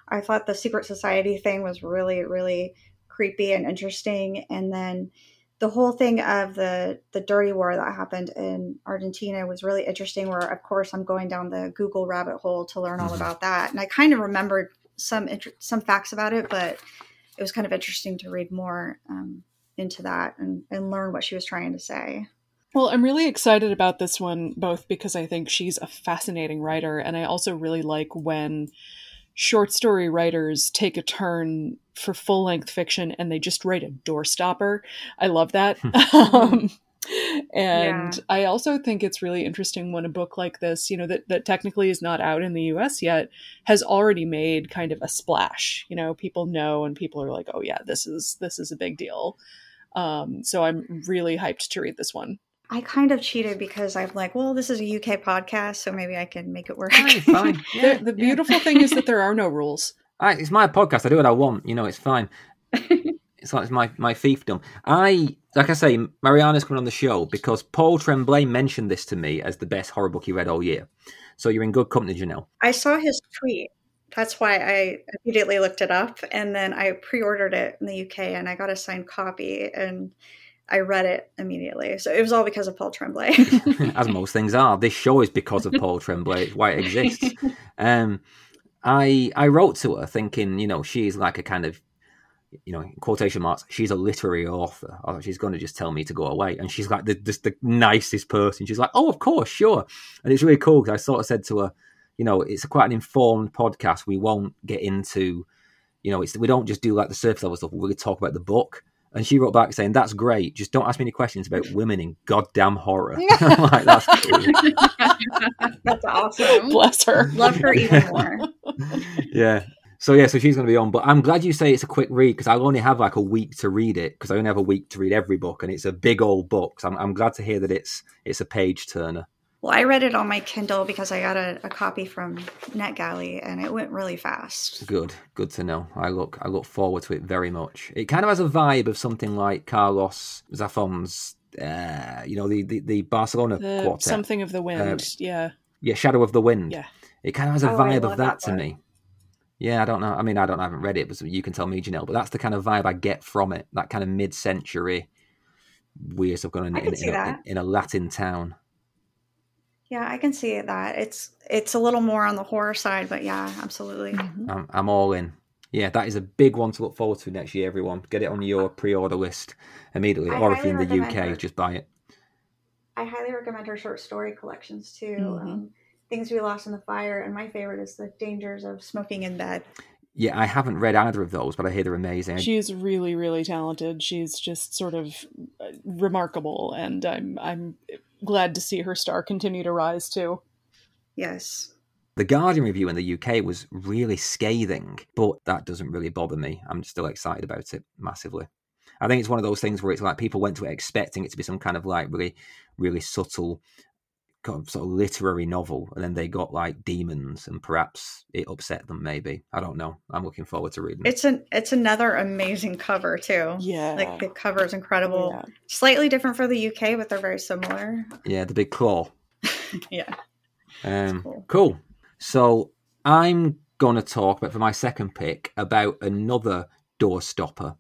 I thought the secret society thing was really really creepy and interesting, and then the whole thing of the the dirty war that happened in Argentina was really interesting. Where of course I'm going down the Google rabbit hole to learn all Mhm. about that, and I kind of remembered some inter- some facts about it, but it was kind of interesting to read more um, into that and, and learn what she was trying to say. Well, I'm really excited about this one, both because I think she's a fascinating writer, and I also really like when short story writers take a turn for full length fiction and they just write a doorstopper. I love that. um, and yeah. I also think it's really interesting when a book like this, you know, that, that technically is not out in the US yet, has already made kind of a splash. You know, people know and people are like, oh yeah, this is this is a big deal. Um, so I'm really hyped to read this one. I kind of cheated because I'm like, well, this is a UK podcast, so maybe I can make it work. Fine, fine. Yeah, the, the beautiful yeah. thing is that there are no rules. I, it's my podcast. I do what I want. You know, it's fine. it's like my my fiefdom. I like I say, Mariana's coming on the show because Paul Tremblay mentioned this to me as the best horror book he read all year. So you're in good company, Janelle. I saw his tweet. That's why I immediately looked it up, and then I pre-ordered it in the UK, and I got a signed copy, and I read it immediately. So it was all because of Paul Tremblay. As most things are. This show is because of Paul Tremblay. It's why it exists. Um, I I wrote to her thinking, you know, she's like a kind of, you know, quotation marks, she's a literary author. Or she's going to just tell me to go away. And she's like the, just the nicest person. She's like, oh, of course, sure. And it's really cool because I sort of said to her, you know, it's quite an informed podcast. We won't get into, you know, it's we don't just do like the surface level stuff. We really talk about the book. And she wrote back saying, "That's great. Just don't ask me any questions about women in goddamn horror." like, that's cool. that's awesome. Bless her. Love her even more. yeah. So yeah, so she's going to be on. But I'm glad you say it's a quick read because I'll only have like a week to read it because I only have a week to read every book, and it's a big old book. So I'm, I'm glad to hear that it's it's a page turner. Well, I read it on my Kindle because I got a, a, copy from NetGalley, and it went really fast. Good, good to know. I look, I look forward to it very much. It kind of has a vibe of something like Carlos Zafon's, uh, you know, the the, the Barcelona the, quartet, something of the wind. Uh, yeah, yeah, Shadow of the Wind. Yeah, it kind of has a oh, vibe of that, that to me. Yeah, I don't know. I mean, I don't. I haven't read it, but you can tell me, Janelle. But that's the kind of vibe I get from it. That kind of mid-century weird stuff going on in, in, a, in a Latin town. Yeah, I can see that. It's it's a little more on the horror side, but yeah, absolutely. Mm-hmm. I'm, I'm all in. Yeah, that is a big one to look forward to next year. Everyone, get it on your pre-order list immediately, I or if you're in the UK, her. just buy it. I highly recommend her short story collections too. Mm-hmm. Um, Things we lost in the fire, and my favorite is the dangers of smoking in bed. Yeah, I haven't read either of those, but I hear they're amazing. She's really, really talented. She's just sort of uh, remarkable, and I'm I'm glad to see her star continue to rise too. Yes. The Guardian review in the UK was really scathing, but that doesn't really bother me. I'm still excited about it massively. I think it's one of those things where it's like people went to it expecting it to be some kind of like really, really subtle kind of sort of literary novel, and then they got like demons, and perhaps it upset them. Maybe I don't know. I'm looking forward to reading. It's an it's another amazing cover too. Yeah, like the cover is incredible. Yeah. Slightly different for the UK, but they're very similar. Yeah, the big claw. yeah. Um, cool. cool. So I'm gonna talk, but for my second pick, about another doorstopper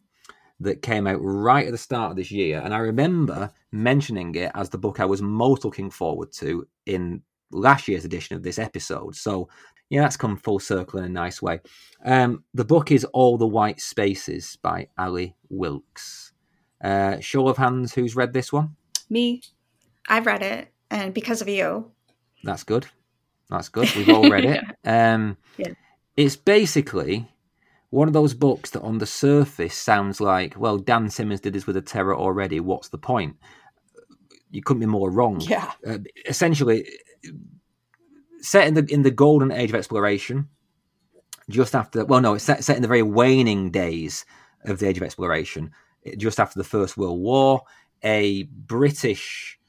that came out right at the start of this year. And I remember mentioning it as the book I was most looking forward to in last year's edition of this episode. So, yeah, that's come full circle in a nice way. Um, the book is All the White Spaces by Ally Wilkes. Uh, show of hands, who's read this one? Me. I've read it, and because of you. That's good. That's good. We've all read it. Um, yeah. It's basically one of those books that on the surface sounds like, well, Dan Simmons did this with a terror already. What's the point? You couldn't be more wrong. Yeah. Uh, essentially, set in the in the golden age of exploration, just after. Well, no, it's set, set in the very waning days of the age of exploration, just after the First World War. A British,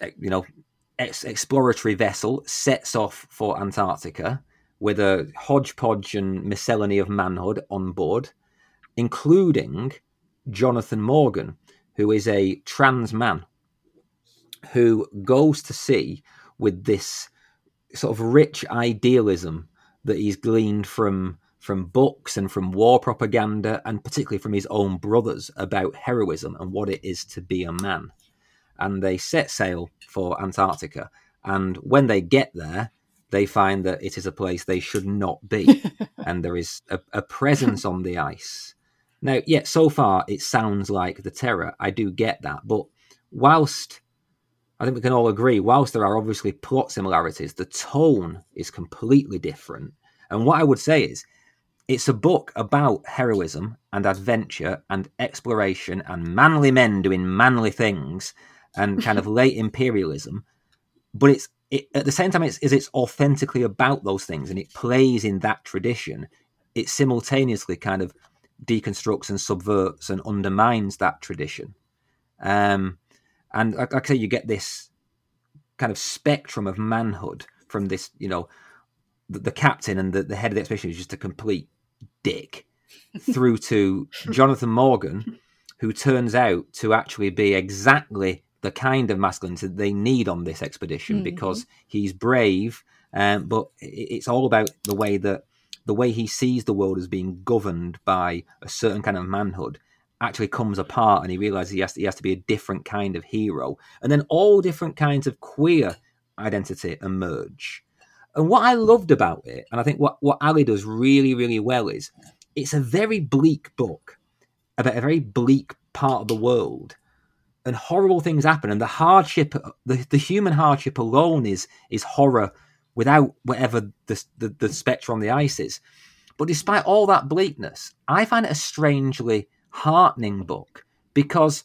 eh, you know, ex- exploratory vessel sets off for Antarctica with a hodgepodge and miscellany of manhood on board, including Jonathan Morgan, who is a trans man who goes to sea with this sort of rich idealism that he's gleaned from from books and from war propaganda and particularly from his own brothers about heroism and what it is to be a man. And they set sail for antarctica and when they get there they find that it is a place they should not be, and there is a, a presence on the ice. Now, yeah, so far it sounds like the terror. I do get that, but whilst I think we can all agree, whilst there are obviously plot similarities, the tone is completely different. And what I would say is, it's a book about heroism and adventure and exploration and manly men doing manly things and kind of late imperialism. But it's it, at the same time, it's, is it's authentically about those things and it plays in that tradition. It simultaneously kind of deconstructs and subverts and undermines that tradition. Um, and like, like I say, you get this kind of spectrum of manhood from this, you know, the, the captain and the, the head of the expedition is just a complete dick, through to Jonathan Morgan, who turns out to actually be exactly the kind of masculinity they need on this expedition mm-hmm. because he's brave, um, but it's all about the way that the way he sees the world as being governed by a certain kind of manhood actually comes apart and he realizes he has to, he has to be a different kind of hero. And then all different kinds of queer identity emerge. And what i loved about it and i think what, what Ally does really really well is it's a very bleak book about a very bleak part of the world and horrible things happen and the hardship the, the human hardship alone is is horror without whatever the, the, the spectre on the ice is but despite all that bleakness i find it a strangely heartening book because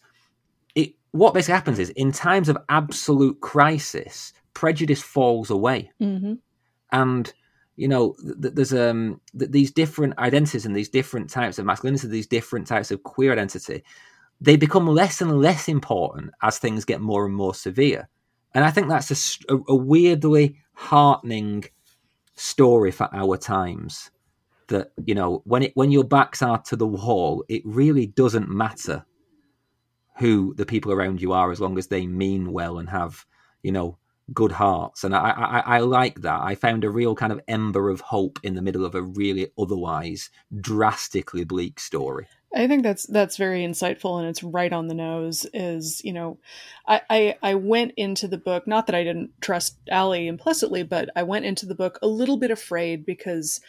it what basically happens is in times of absolute crisis, prejudice falls away, mm-hmm. and you know th- there's um th- these different identities and these different types of masculinity, these different types of queer identity. They become less and less important as things get more and more severe, and I think that's a, a weirdly heartening story for our times that you know when it when your backs are to the wall, it really doesn't matter who the people around you are as long as they mean well and have you know good hearts. And I, I I like that. I found a real kind of ember of hope in the middle of a really otherwise drastically bleak story. I think that's that's very insightful and it's right on the nose. Is you know, I, I, I went into the book not that I didn't trust Ally implicitly, but I went into the book a little bit afraid because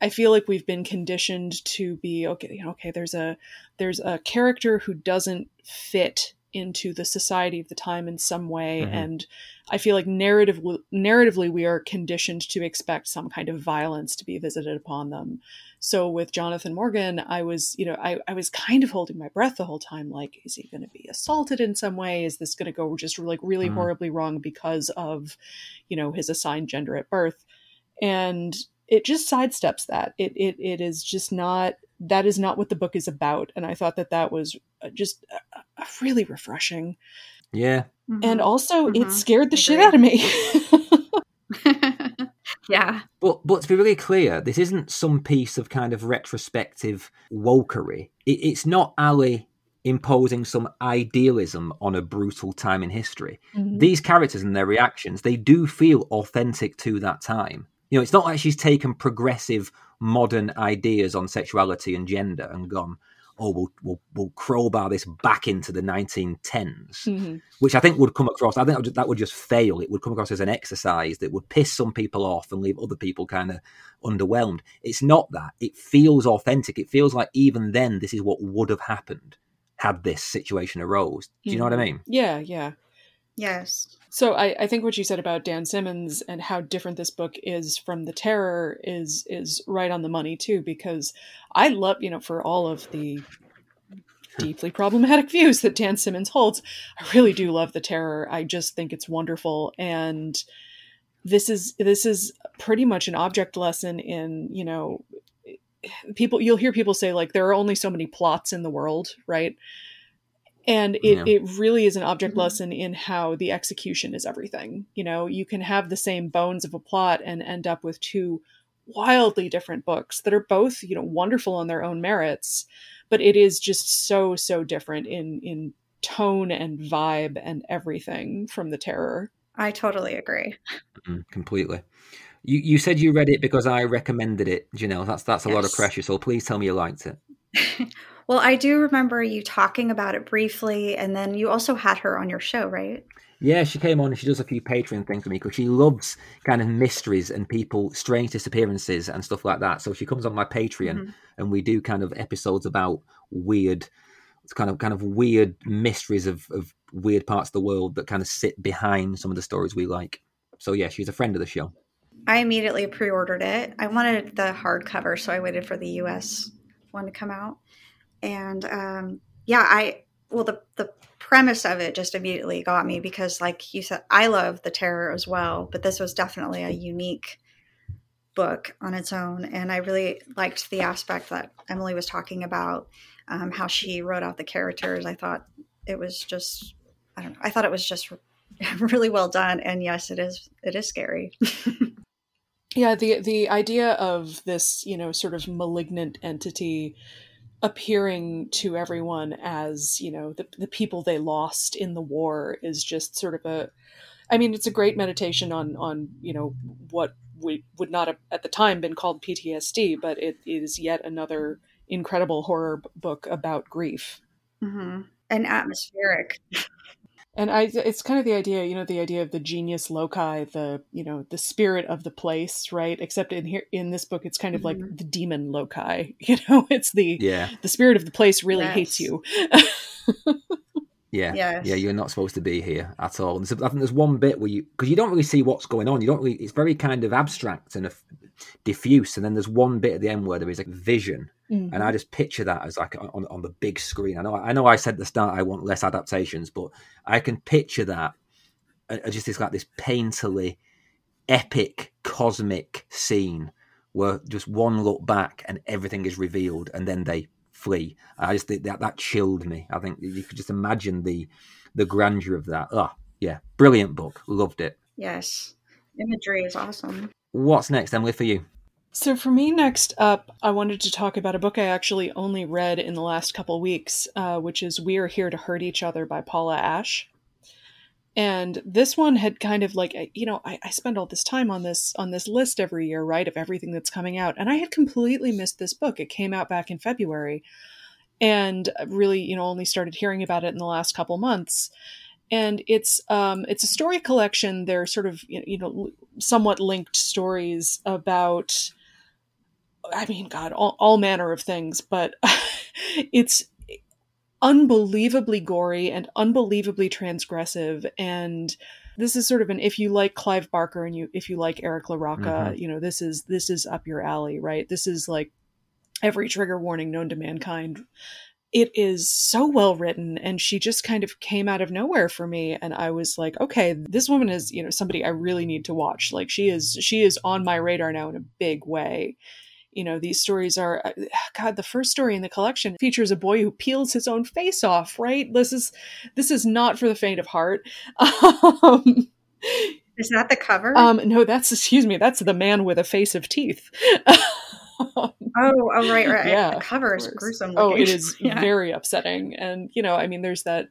I feel like we've been conditioned to be okay. Okay, there's a there's a character who doesn't fit into the society of the time in some way, mm-hmm. and I feel like narrative narratively we are conditioned to expect some kind of violence to be visited upon them. So with Jonathan Morgan, I was you know I I was kind of holding my breath the whole time. Like, is he going to be assaulted in some way? Is this going to go just like really mm-hmm. horribly wrong because of you know his assigned gender at birth? And it just sidesteps that. It it it is just not that is not what the book is about, and I thought that that was just uh, uh, really refreshing. Yeah, mm-hmm. and also mm-hmm. it scared the shit out of me. yeah, but but to be really clear, this isn't some piece of kind of retrospective wokery. It, it's not Ally imposing some idealism on a brutal time in history. Mm-hmm. These characters and their reactions, they do feel authentic to that time. You know, it's not like she's taken progressive modern ideas on sexuality and gender and gone, oh, we'll we'll, we'll crowbar this back into the 1910s, mm-hmm. which I think would come across. I think that would, that would just fail. It would come across as an exercise that would piss some people off and leave other people kind of underwhelmed. It's not that. It feels authentic. It feels like even then, this is what would have happened had this situation arose. Do you mm-hmm. know what I mm-hmm. mean? Yeah, yeah. Yes. So I, I think what you said about Dan Simmons and how different this book is from The Terror is is right on the money too, because I love, you know, for all of the deeply problematic views that Dan Simmons holds, I really do love The Terror. I just think it's wonderful. And this is this is pretty much an object lesson in, you know, people you'll hear people say like there are only so many plots in the world, right? And it, yeah. it really is an object mm-hmm. lesson in how the execution is everything. You know you can have the same bones of a plot and end up with two wildly different books that are both you know wonderful on their own merits but it is just so so different in in tone and vibe and everything from the terror. I totally agree. Mm-hmm, completely. You you said you read it because i recommended it janelle. That's that's a yes. lot of pressure so please tell me you liked it Well, I do remember you talking about it briefly, and then you also had her on your show, right? Yeah, she came on and she does a few Patreon things for me because she loves kind of mysteries and people, strange disappearances and stuff like that. So she comes on my Patreon Mhm. and we do kind of episodes about weird, kind of kind of weird mysteries of, of weird parts of the world that kind of sit behind some of the stories we like. So yeah, she's a friend of the show. I immediately pre-ordered it. I wanted the hardcover, so I waited for the U.S. one to come out. And um, yeah, I well the the premise of it just immediately got me because, like you said, I love the terror as well, but this was definitely a unique book on its own, and I really liked the aspect that Emily was talking about, um, how she wrote out the characters. I thought it was just, I don't know, I thought it was just really well done, and yes, it is it is scary. Yeah, the the idea of this, you know, sort of malignant entity appearing to everyone as, you know, the the people they lost in the war is just sort of a I mean, it's a great meditation on on, you know, what we would not have at the time been called PTSD, but it is yet another incredible horror book about grief. hmm And atmospheric. And I, it's kind of the idea, you know, the idea of the genius loci, the you know, the spirit of the place, right? Except in here, in this book, it's kind of like Mhm. the demon loci. You know, it's the Yeah, the spirit of the place really Yes. hates you. yeah, Yes. yeah. You're not supposed to be here at all. And so I think there's one bit where you because you don't really see what's going on. You don't really. It's very kind of abstract and uh, diffuse. And then there's one bit at the end where there is like vision, Mm. and I just picture that as like on, on the big screen. I know, I know, I said at the start I want less adaptations, but I can picture that uh, uh, just this like this painterly, epic, cosmic scene where just one look back and everything is revealed, and then they flee. I just think that that chilled me. I think you could just imagine the the grandeur of that. Oh, yeah, brilliant book, loved it. Yes. Imagery is awesome. What's next, Emily, for you? So for me, next up, I wanted to talk about a book I actually only read in the last couple weeks, uh, which is "We Are Here to Hurt Each Other" by Paula Ashe. And this one had kind of like you know I, I spend all this time on this on this list every year, right, of everything that's coming out, and I had completely missed this book. It came out back in February, and really you know only started hearing about it in the last couple months. And it's um, it's a story collection. They're sort of you know somewhat linked stories about I mean, God, all, all manner of things, but it's unbelievably gory and unbelievably transgressive. And this is sort of an if you like Clive Barker and you if you like Eric LaRocca, Mhm. you know, this is this is up your alley, right? This is like every trigger warning known to mankind. It is so well written, and she just kind of came out of nowhere for me, and I was like, okay, this woman is, you know, somebody I really need to watch. Like she is, she is on my radar now in a big way you know these stories are uh, god the first story in the collection features a boy who peels his own face off right this is this is not for the faint of heart um, Is that the cover? um no that's excuse me that's the man with a face of teeth oh, oh, right, right. yeah, the cover is gruesome. oh it is Yeah. very upsetting and you know i mean there's that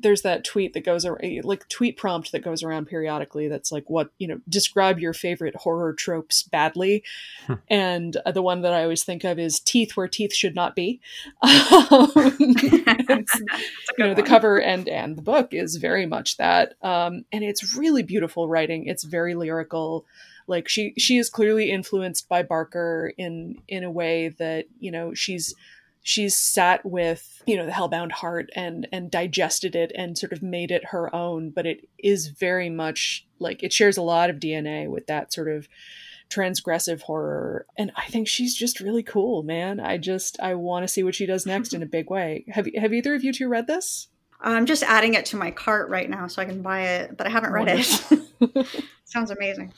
there's that tweet that goes around like tweet prompt that goes around periodically that's like what you know describe your favorite horror tropes badly. Hmm. and uh, the one that i always think of is teeth where teeth should not be. Um, you know the cover and and the book is very much that. Um and it's really beautiful writing. It's very lyrical. Like she she is clearly influenced by barker in in a way that you know she's she's sat with you know the hellbound heart and and digested it and sort of made it her own but it is very much like it shares a lot of dna with that sort of transgressive horror and i think she's just really cool man i just i want to see what she does next in a big way have have either of you two read this I'm just adding it to my cart right now so I can buy it, but I haven't read Wonderful. it. Sounds amazing.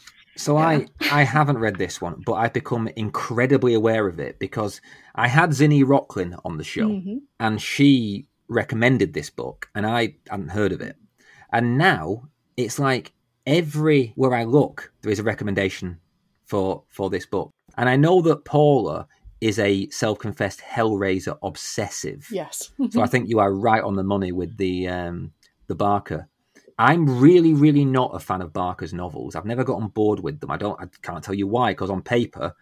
So I I haven't read this one, but I've become incredibly aware of it because I had Zinni Rocklin on the show, Mhm. and she recommended this book, and I hadn't heard of it. And now it's like everywhere I look, there is a recommendation for for this book. And I know that Paula is a self-confessed Hellraiser obsessive. yes So I think you are right on the money with the um, the Barker. I'm really, really not a fan of Barker's novels. I've never got on board with them. I don't. I can't tell you why. Because on paper,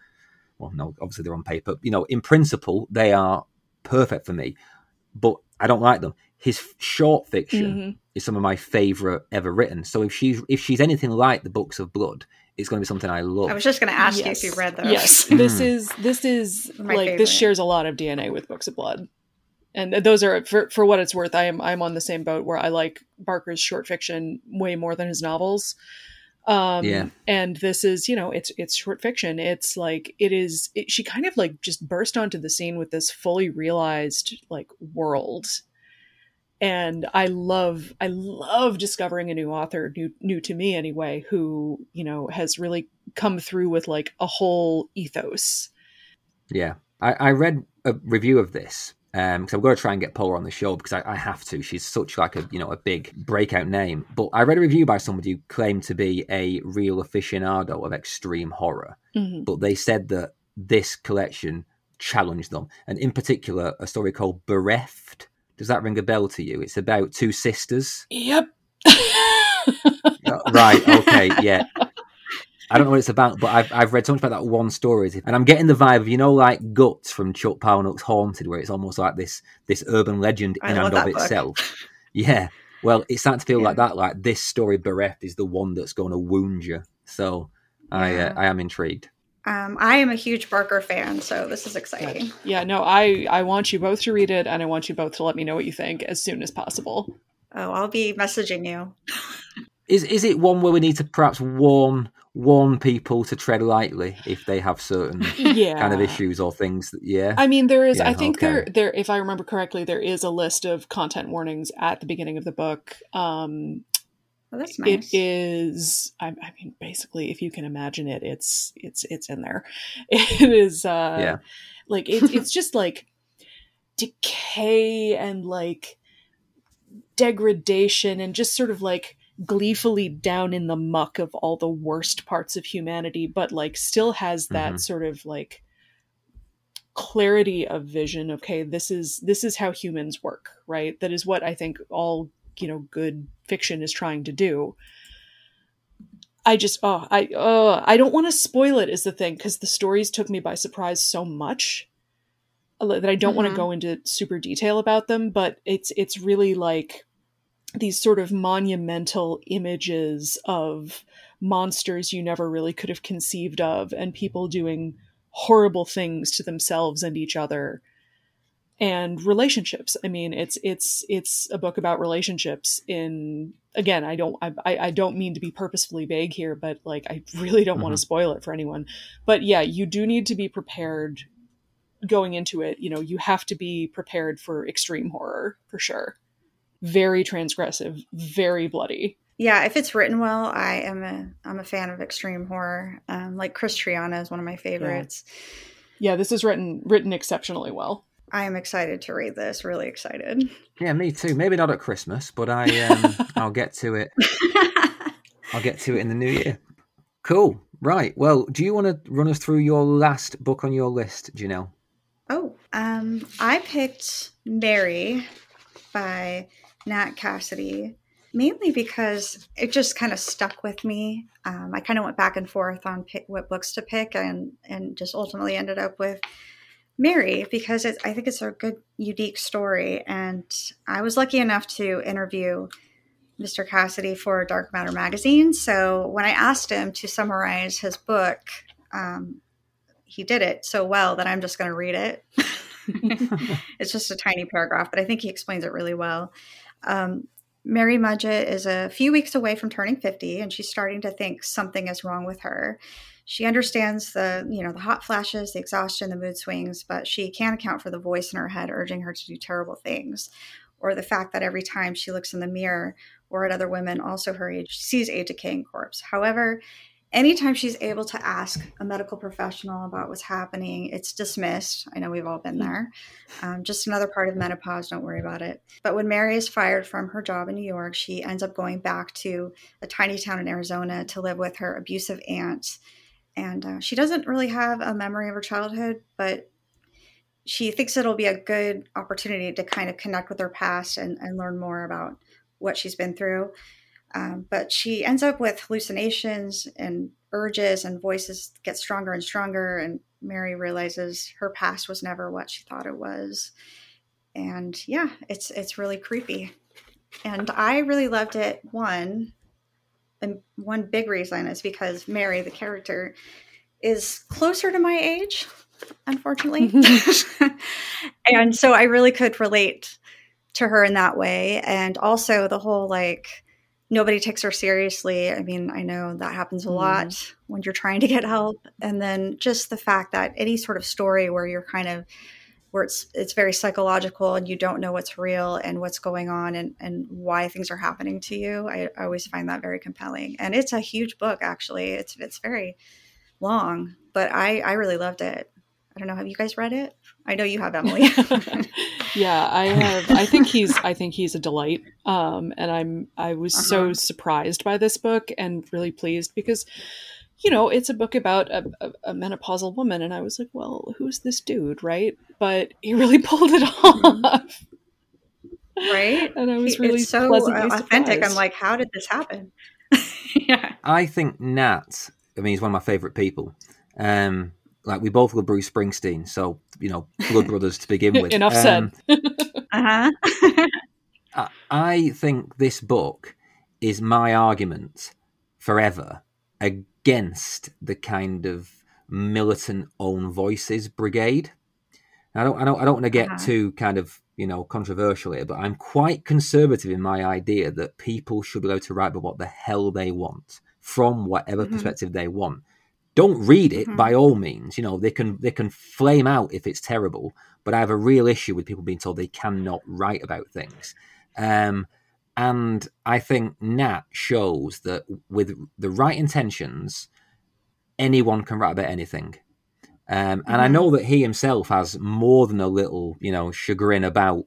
well, no, obviously they're on paper. You know, in principle, they are perfect for me, but I don't like them. his short fiction Mhm. is some of my favorite ever written. So if she's if she's anything like the Books of Blood, it's going to be something I love. I was just going to ask you if you read those. Yes, this Mm. is this is My like this shares a lot of DNA with Books of Blood, and those are for for what it's worth. I am I'm on the same boat where I like Barker's short fiction way more than his novels. Um, Yeah. and this is you know it's it's short fiction. It's like it is. It, she kind of like just burst onto the scene with this fully realized like world. And I love, I love discovering a new author, new, new to me anyway, who you know has really come through with like a whole ethos. Yeah, I, I read a review of this because I've got to try and get Paula on the show because I, I have to. She's such like a you know a big breakout name. But I read a review by somebody who claimed to be a real aficionado of extreme horror, Mhm. but they said that this collection challenged them, and in particular, a story called Bereft. Does that ring a bell to you? It's about two sisters. Yep. Uh, right. Okay. Yeah. I don't know what it's about, but I've I've read so much about that one story, and I'm getting the vibe of you know like Guts from Chuck Palahniuk's Haunted, where it's almost like this this urban legend I in and that of book. itself. Yeah. Well, it's starting to feel Yeah. like that. Like this story, bereft, is the one that's going to wound you. So I Yeah. uh, I am intrigued. Um, I am a huge Barker fan, so this is exciting. Yeah, no, I I want you both to read it, and I want you both to let me know what you think as soon as possible. Oh, I'll be messaging you. Is is it one where we need to perhaps warn warn people to tread lightly if they have certain Yeah, kind of issues or things? That, yeah. I mean, there is. Yeah, I think okay. there, there. If I remember correctly, there is a list of content warnings at the beginning of the book. Um, Oh, that's nice. is. I, I mean, basically, if you can imagine it, it's it's it's in there. It is. uh Yeah. Like it's it's just like decay and like degradation and just sort of like gleefully down in the muck of all the worst parts of humanity, but like still has that Mhm. sort of like clarity of vision okay this is this is how humans work right that is what i think all you know good fiction is trying to do i just oh i oh i don't want to spoil it is the thing because the stories took me by surprise so much uh, that i don't want Mhm. to go into super detail about them but it's it's really like these sort of monumental images of monsters you never really could have conceived of and people doing horrible things to themselves and each other. And relationships. I mean it's it's it's a book about relationships in again i don't i, I don't mean to be purposefully vague here but like i really don't want to mm-hmm. spoil it for anyone. But yeah you do need to be prepared going into it. You know you have to be prepared for extreme horror for sure very transgressive very bloody Yeah, if it's written well, I am a I'm a fan of extreme horror. Um, like Chris Triana is one of my favorites. yeah this is written written exceptionally well I am excited to read this. Really excited. Yeah, me too. Maybe not at Christmas, but I um, I'll get to it. I'll get to it in the new year. Cool. Right. Well, do you want to run us through your last book on your list, Janelle? oh, um, I picked Mary by Nat Cassidy mainly because it just kind of stuck with me. Um, I kind of went back and forth on pick, what books to pick, and and just ultimately ended up with Mary because it's, I think it's a good, unique story. And I was lucky enough to interview Mr. Cassidy for Dark Matter magazine. So when I asked him to summarize his book, um, he did it so well that I'm just going to read it. it's just a tiny paragraph, but I think he explains it really well. Um, Mary Mudgett is a few weeks away from turning 50 and she's starting to think something is wrong with her. She understands the, you know, the hot flashes, the exhaustion, the mood swings, but she can't account for the voice in her head urging her to do terrible things or the fact that every time she looks in the mirror or at other women also her age, she sees a decaying corpse. However, anytime she's able to ask a medical professional about what's happening, it's dismissed. I know we've all been there. Um, just another part of menopause. Don't worry about it. But when Mary is fired from her job in New York, she ends up going back to a tiny town in Arizona to live with her abusive aunt. And uh, she doesn't really have a memory of her childhood, but she thinks it'll be a good opportunity to kind of connect with her past and, and learn more about what she's been through. Um, but she ends up with hallucinations and urges, and voices get stronger and stronger. And Mary realizes her past was never what she thought it was. and yeah, it's it's really creepy. And I really loved it. One, and one big reason is because Mary, the character, is closer to my age, unfortunately, and so I really could relate to her in that way. And also the whole like nobody takes her seriously. I mean, I know that happens a lot mm. when you're trying to get help. And then just the fact that any sort of story where you're kind of where it's it's very psychological and you don't know what's real and what's going on and, and why things are happening to you. I, I always find that very compelling. And it's a huge book actually. It's it's very long, but I, I really loved it. I don't know. Have you guys read it? I know you have, Emily. yeah, I have. I think he's. I think he's a delight. Um, and I'm. I was uh-huh. so surprised by this book and really pleased because, you know, it's a book about a, a, a, menopausal woman, and I was like, well, who's this dude, right? But he really pulled it mm-hmm. off. Right, and I was really it's so authentic. Surprised. I'm like, how did this happen? yeah, I think Nat. I mean, he's one of my favorite people. Um, like we both love Bruce Springsteen, so you know, blood brothers to begin with. Enough um, said. uh-huh. I think this book is my argument forever against the kind of militant own voices brigade. I don't, I don't, I don't want to get uh-huh. too kind of you know controversial here, but I'm quite conservative in my idea that people should be able to write about what the hell they want from whatever mm-hmm. perspective they want don't read it mm-hmm. by all means. You know, they can they can flame out if it's terrible, but I have a real issue with people being told they cannot write about things. Um, and I think Nat shows that with the right intentions, anyone can write about anything. Um, and mm-hmm. I know that he himself has more than a little, you know, chagrin about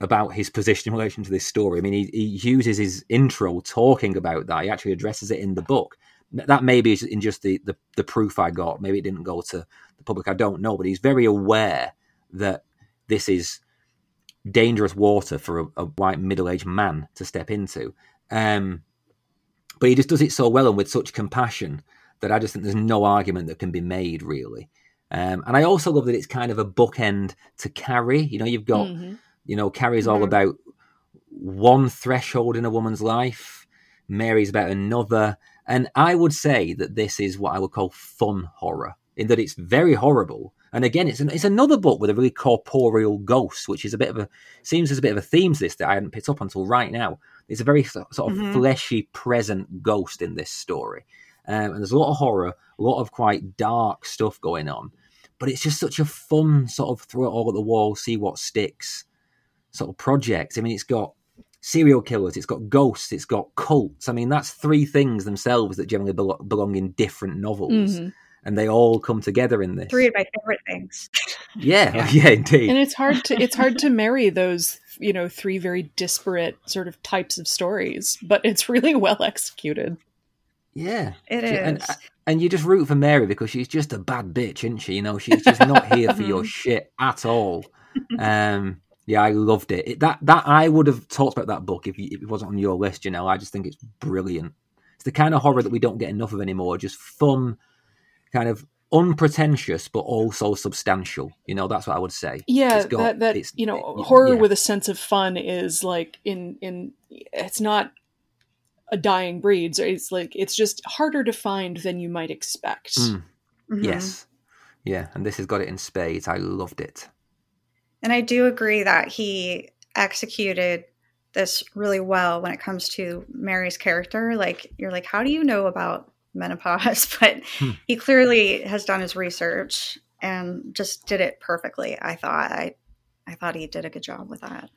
about his position in relation to this story. I mean, he, he uses his intro talking about that. He actually addresses it in the book that maybe is in just the, the, the proof I got. Maybe it didn't go to the public. I don't know, but he's very aware that this is dangerous water for a, a white middle aged man to step into. Um, but he just does it so well and with such compassion that I just think there's no argument that can be made really. Um, and I also love that it's kind of a bookend to Carrie. You know, you've got, mm-hmm. you know, Carrie's mm-hmm. all about one threshold in a woman's life. Mary's about another. And I would say that this is what I would call fun horror, in that it's very horrible. And again, it's an, it's another book with a really corporeal ghost, which is a bit of a seems as a bit of a theme to this that I hadn't picked up until right now. It's a very sort of mm-hmm. fleshy, present ghost in this story, um, and there's a lot of horror, a lot of quite dark stuff going on. But it's just such a fun sort of throw it all at the wall, see what sticks sort of project. I mean, it's got serial killers, it's got ghosts, it's got cults. I mean, that's three things themselves that generally belong in different novels. Mm-hmm. And they all come together in this. Three of my favorite things. Yeah, yeah, yeah, indeed. And it's hard to it's hard to marry those, you know, three very disparate sort of types of stories, but it's really well executed. Yeah, it is. And, and you just root for Mary because she's just a bad bitch, isn't she? You know, she's just not here for your shit at all. Um, yeah, I loved it. it. That that I would have talked about that book if, you, if, it wasn't on your list. You know, I just think it's brilliant. It's the kind of horror that we don't get enough of anymore. Just fun, kind of unpretentious, but also substantial. You know, that's what I would say. Yeah, got, that that you know, it, horror yeah. with a sense of fun is like in in. It's not a dying breed. So it's like it's just harder to find than you might expect. Mm. Mm-hmm. Yes, yeah, and this has got it in spades. I loved it. And I do agree that he executed this really well when it comes to Mary's character. Like, you're like, how do you know about menopause? But hmm. he clearly has done his research and just did it perfectly. I thought I, I thought he did a good job with that.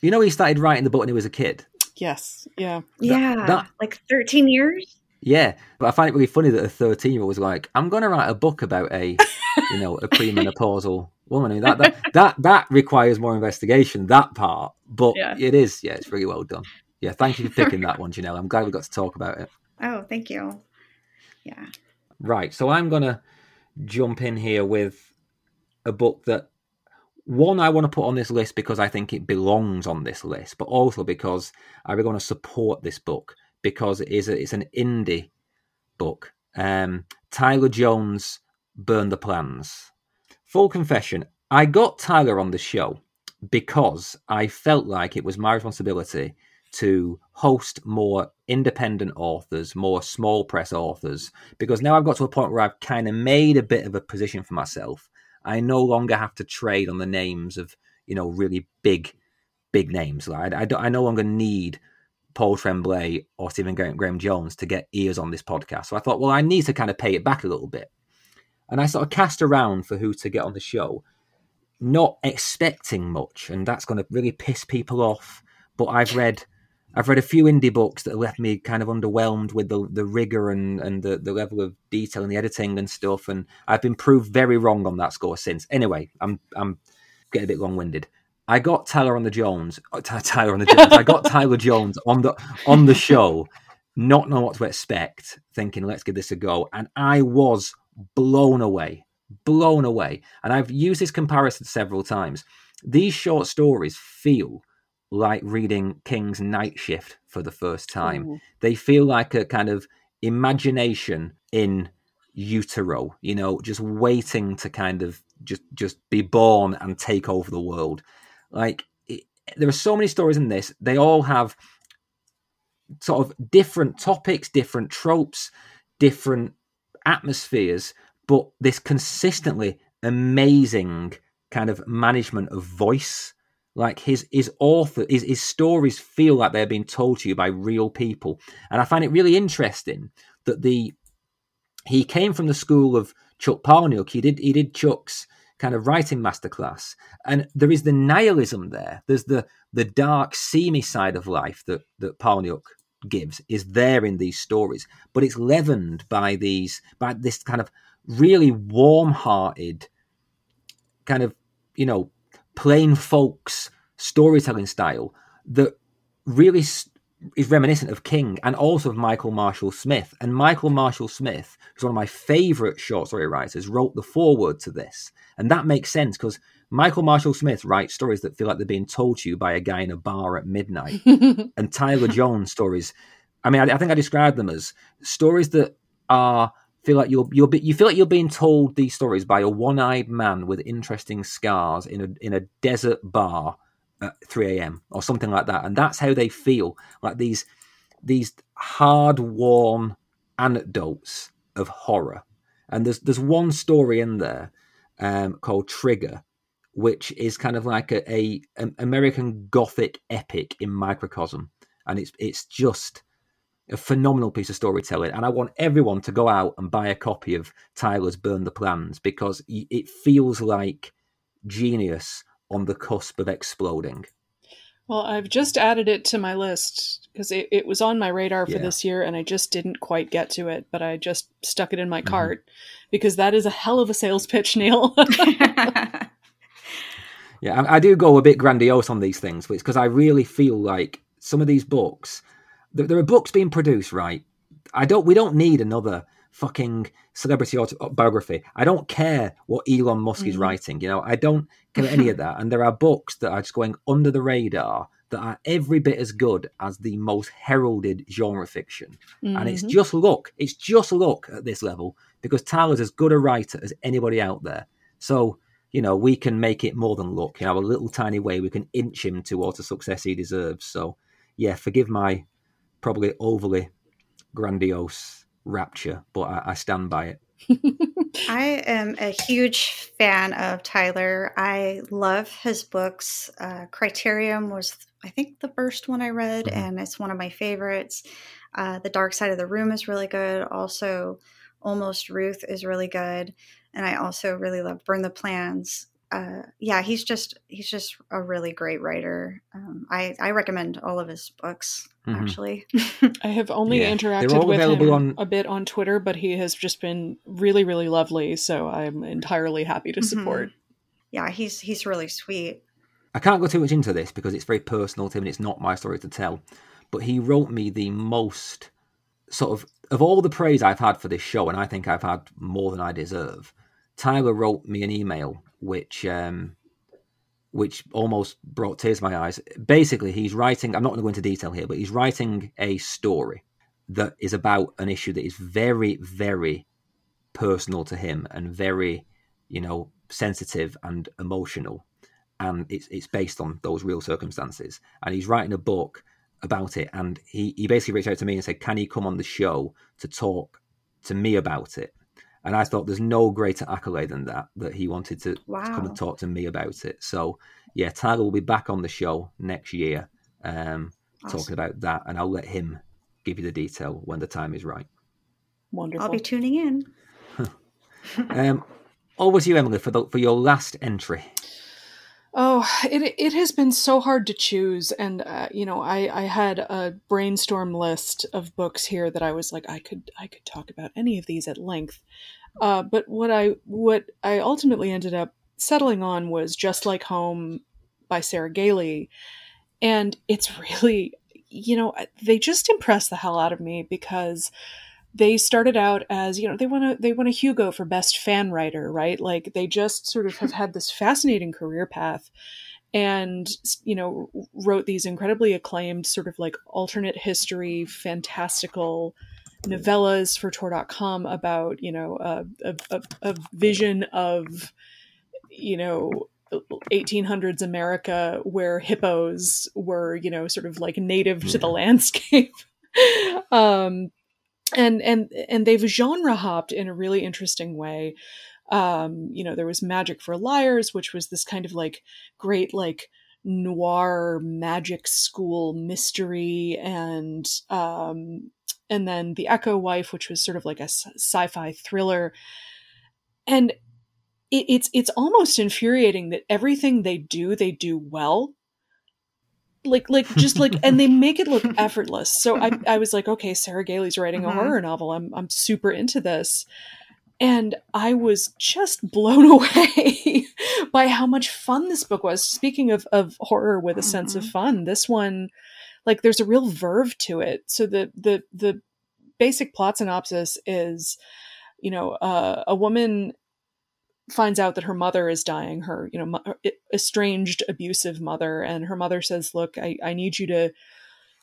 You know, he started writing the book when he was a kid. Yes. Yeah. Yeah. That, that, like 13 years. Yeah, but I find it really funny that a 13 year old was like, "I'm going to write a book about a, you know, a premenopausal woman. I mean, that, that that that requires more investigation. That part, but yeah. it is. Yeah, it's really well done. Yeah, thank you for picking that one, Janelle. I'm glad we got to talk about it. Oh, thank you. Yeah. Right. So I'm gonna jump in here with a book that one I want to put on this list because I think it belongs on this list, but also because I really want to support this book because it is a, it's an indie book. Um, Tyler Jones, Burn the Plans. Full confession, I got Tyler on the show because I felt like it was my responsibility to host more independent authors, more small press authors, because now I've got to a point where I've kind of made a bit of a position for myself. I no longer have to trade on the names of, you know, really big, big names. Like I, I, I no longer need Paul Tremblay or Stephen Graham, Jones to get ears on this podcast. So I thought, well, I need to kind of pay it back a little bit. And I sort of cast around for who to get on the show, not expecting much. And that's going to really piss people off. But I've read I've read a few indie books that left me kind of underwhelmed with the the rigor and and the, the level of detail and the editing and stuff, and I've been proved very wrong on that score since. Anyway, I'm I'm getting a bit long winded. I got Tyler on the Jones, uh, Tyler on the Jones. I got Tyler Jones on the on the show, not knowing what to expect, thinking let's give this a go, and I was blown away, blown away. And I've used this comparison several times. These short stories feel like reading King's Night Shift for the first time. Ooh. They feel like a kind of imagination in utero, you know, just waiting to kind of just just be born and take over the world. Like it, there are so many stories in this. They all have sort of different topics, different tropes, different atmospheres, but this consistently amazing kind of management of voice. Like his his author his, his stories feel like they're being told to you by real people. And i find it really interesting that the he came from the school of chuck palahniuk. He did he did chuck's kind of writing masterclass. And there is the nihilism there. There's the the dark seamy side of life that that palahniuk gives is there in these stories. But it's leavened by these by this kind of really warm-hearted kind of you know plain folks storytelling style that really is reminiscent of King and also of Michael Marshall Smith. And Michael Marshall Smith, who's one of my favorite short story writers, wrote the foreword to this. And that makes sense because Michael Marshall Smith writes stories that feel like they're being told to you by a guy in a bar at midnight. and Tyler Jones stories, I mean, I, I think I described them as stories that are feel like you're you're you feel like you're being told these stories by a one-eyed man with interesting scars in a in a desert bar at 3 a.m. or something like that, and that's how they feel like these these hard worn anecdotes of horror. And there's there's one story in there um, called Trigger, which is kind of like a, a, a American Gothic epic in microcosm, and it's it's just a phenomenal piece of storytelling. And I want everyone to go out and buy a copy of Tyler's Burn the Plans because it feels like genius on the cusp of exploding. Well, I've just added it to my list because it, it was on my radar for yeah. this year and I just didn't quite get to it, but I just stuck it in my mm-hmm. cart because that is a hell of a sales pitch, Neil. yeah, I, I do go a bit grandiose on these things, but it's because I really feel like some of these books there, there are books being produced, right? I don't. We don't need another fucking celebrity autobiography. I don't care what Elon Musk mm-hmm. is writing. You know, I don't care any of that. And there are books that are just going under the radar that are every bit as good as the most heralded genre fiction. Mm-hmm. And it's mm-hmm. just luck. It's just luck at this level because Tyler's as good a writer as anybody out there. So, you know, we can make it more than luck. You know, a little tiny way we can inch him towards the success he deserves. So, yeah, forgive my probably overly grandiose rapture, but I, I stand by it. I am a huge fan of Tyler. I love his books. Uh, Criterion was, I think, the first one I read, mm-hmm. and it's one of my favorites. Uh, the Dark Side of the Room is really good. Also, Almost Ruth is really good, and I also really love Burn the Plans uh, yeah, he's just he's just a really great writer. Um, I I recommend all of his books. Mm-hmm. Actually, I have only yeah. interacted with him on... a bit on Twitter, but he has just been really really lovely. So I'm entirely happy to mm-hmm. support. Mm-hmm. Yeah, he's he's really sweet. I can't go too much into this because it's very personal to him and it's not my story to tell. But he wrote me the most sort of of all the praise I've had for this show, and I think I've had more than I deserve. Tyler wrote me an email which um, which almost brought tears to my eyes. Basically, he's writing. I'm not going to go into detail here, but he's writing a story that is about an issue that is very, very personal to him and very, you know, sensitive and emotional. and it's it's based on those real circumstances. And he's writing a book about it, and he he basically reached out to me and said, "Can he come on the show to talk to me about it?" And I thought there's no greater accolade than that that he wanted to, Wow. to come and talk to me about it. So yeah, Tyler will be back on the show next year, um, Awesome. talking about that, and I'll let him give you the detail when the time is right. Wonderful. I'll be tuning in. Um, over to you, Emily, for the, for your last entry. Oh, it it has been so hard to choose, and uh, you know, I I had a brainstorm list of books here that I was like, I could I could talk about any of these at length, uh, but what I what I ultimately ended up settling on was Just Like Home by Sarah Gailey, and it's really you know they just impress the hell out of me because they started out as you know they want to they won a Hugo for best fan writer right? Like they just sort of have had this fascinating career path and you know wrote these incredibly acclaimed sort of like alternate history fantastical novellas for tor.com about you know a, a, a, vision of you know 1800s america where hippos were you know sort of like native to the landscape. Um and and and they've genre hopped in a really interesting way. Um you know there was magic for liars which was this kind of like great like noir magic school mystery and um and then the echo wife which was sort of like a sci- sci-fi thriller. And it, it's it's almost infuriating that everything they do they do well. Like like just like and they make it look effortless. So i i was like okay sarah gailey's writing a Mhm. horror novel. I'm i'm super into this. And i was just blown away by how much fun this book was. Speaking of of horror with a sense of Mhm. fun this one like there's a real verve to it. So the the the basic plot synopsis is you know uh, a woman finds out that her mother is dying her you know estranged abusive mother and her mother says look I, I need you to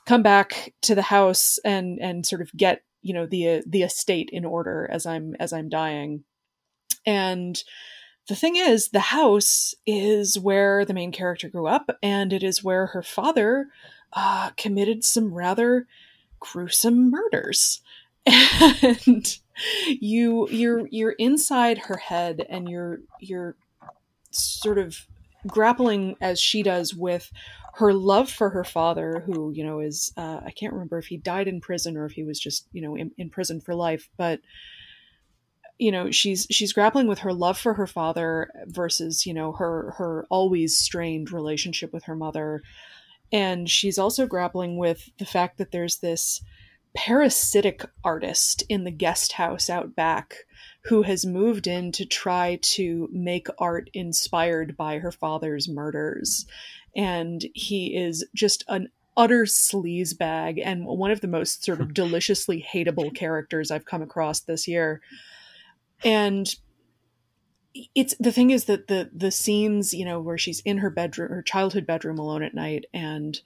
come back to the house and and sort of get you know the the estate in order as i'm as i'm dying. And the thing is the house is where the main character grew up and it is where her father uh, committed some rather gruesome murders. And you you're you're inside her head and you're you're sort of grappling as she does with her love for her father who you know is uh, i can't remember if he died in prison or if he was just you know in, in prison for life but you know she's she's grappling with her love for her father versus you know her her always strained relationship with her mother and she's also grappling with the fact that there's this parasitic artist in the guest house out back who has moved in to try to make art inspired by her father's murders and he is just an utter sleazebag and one of the most sort of deliciously hateable characters I've come across this year. And it's the thing is that the the scenes, you know, where she's in her bedroom, her childhood bedroom alone at night and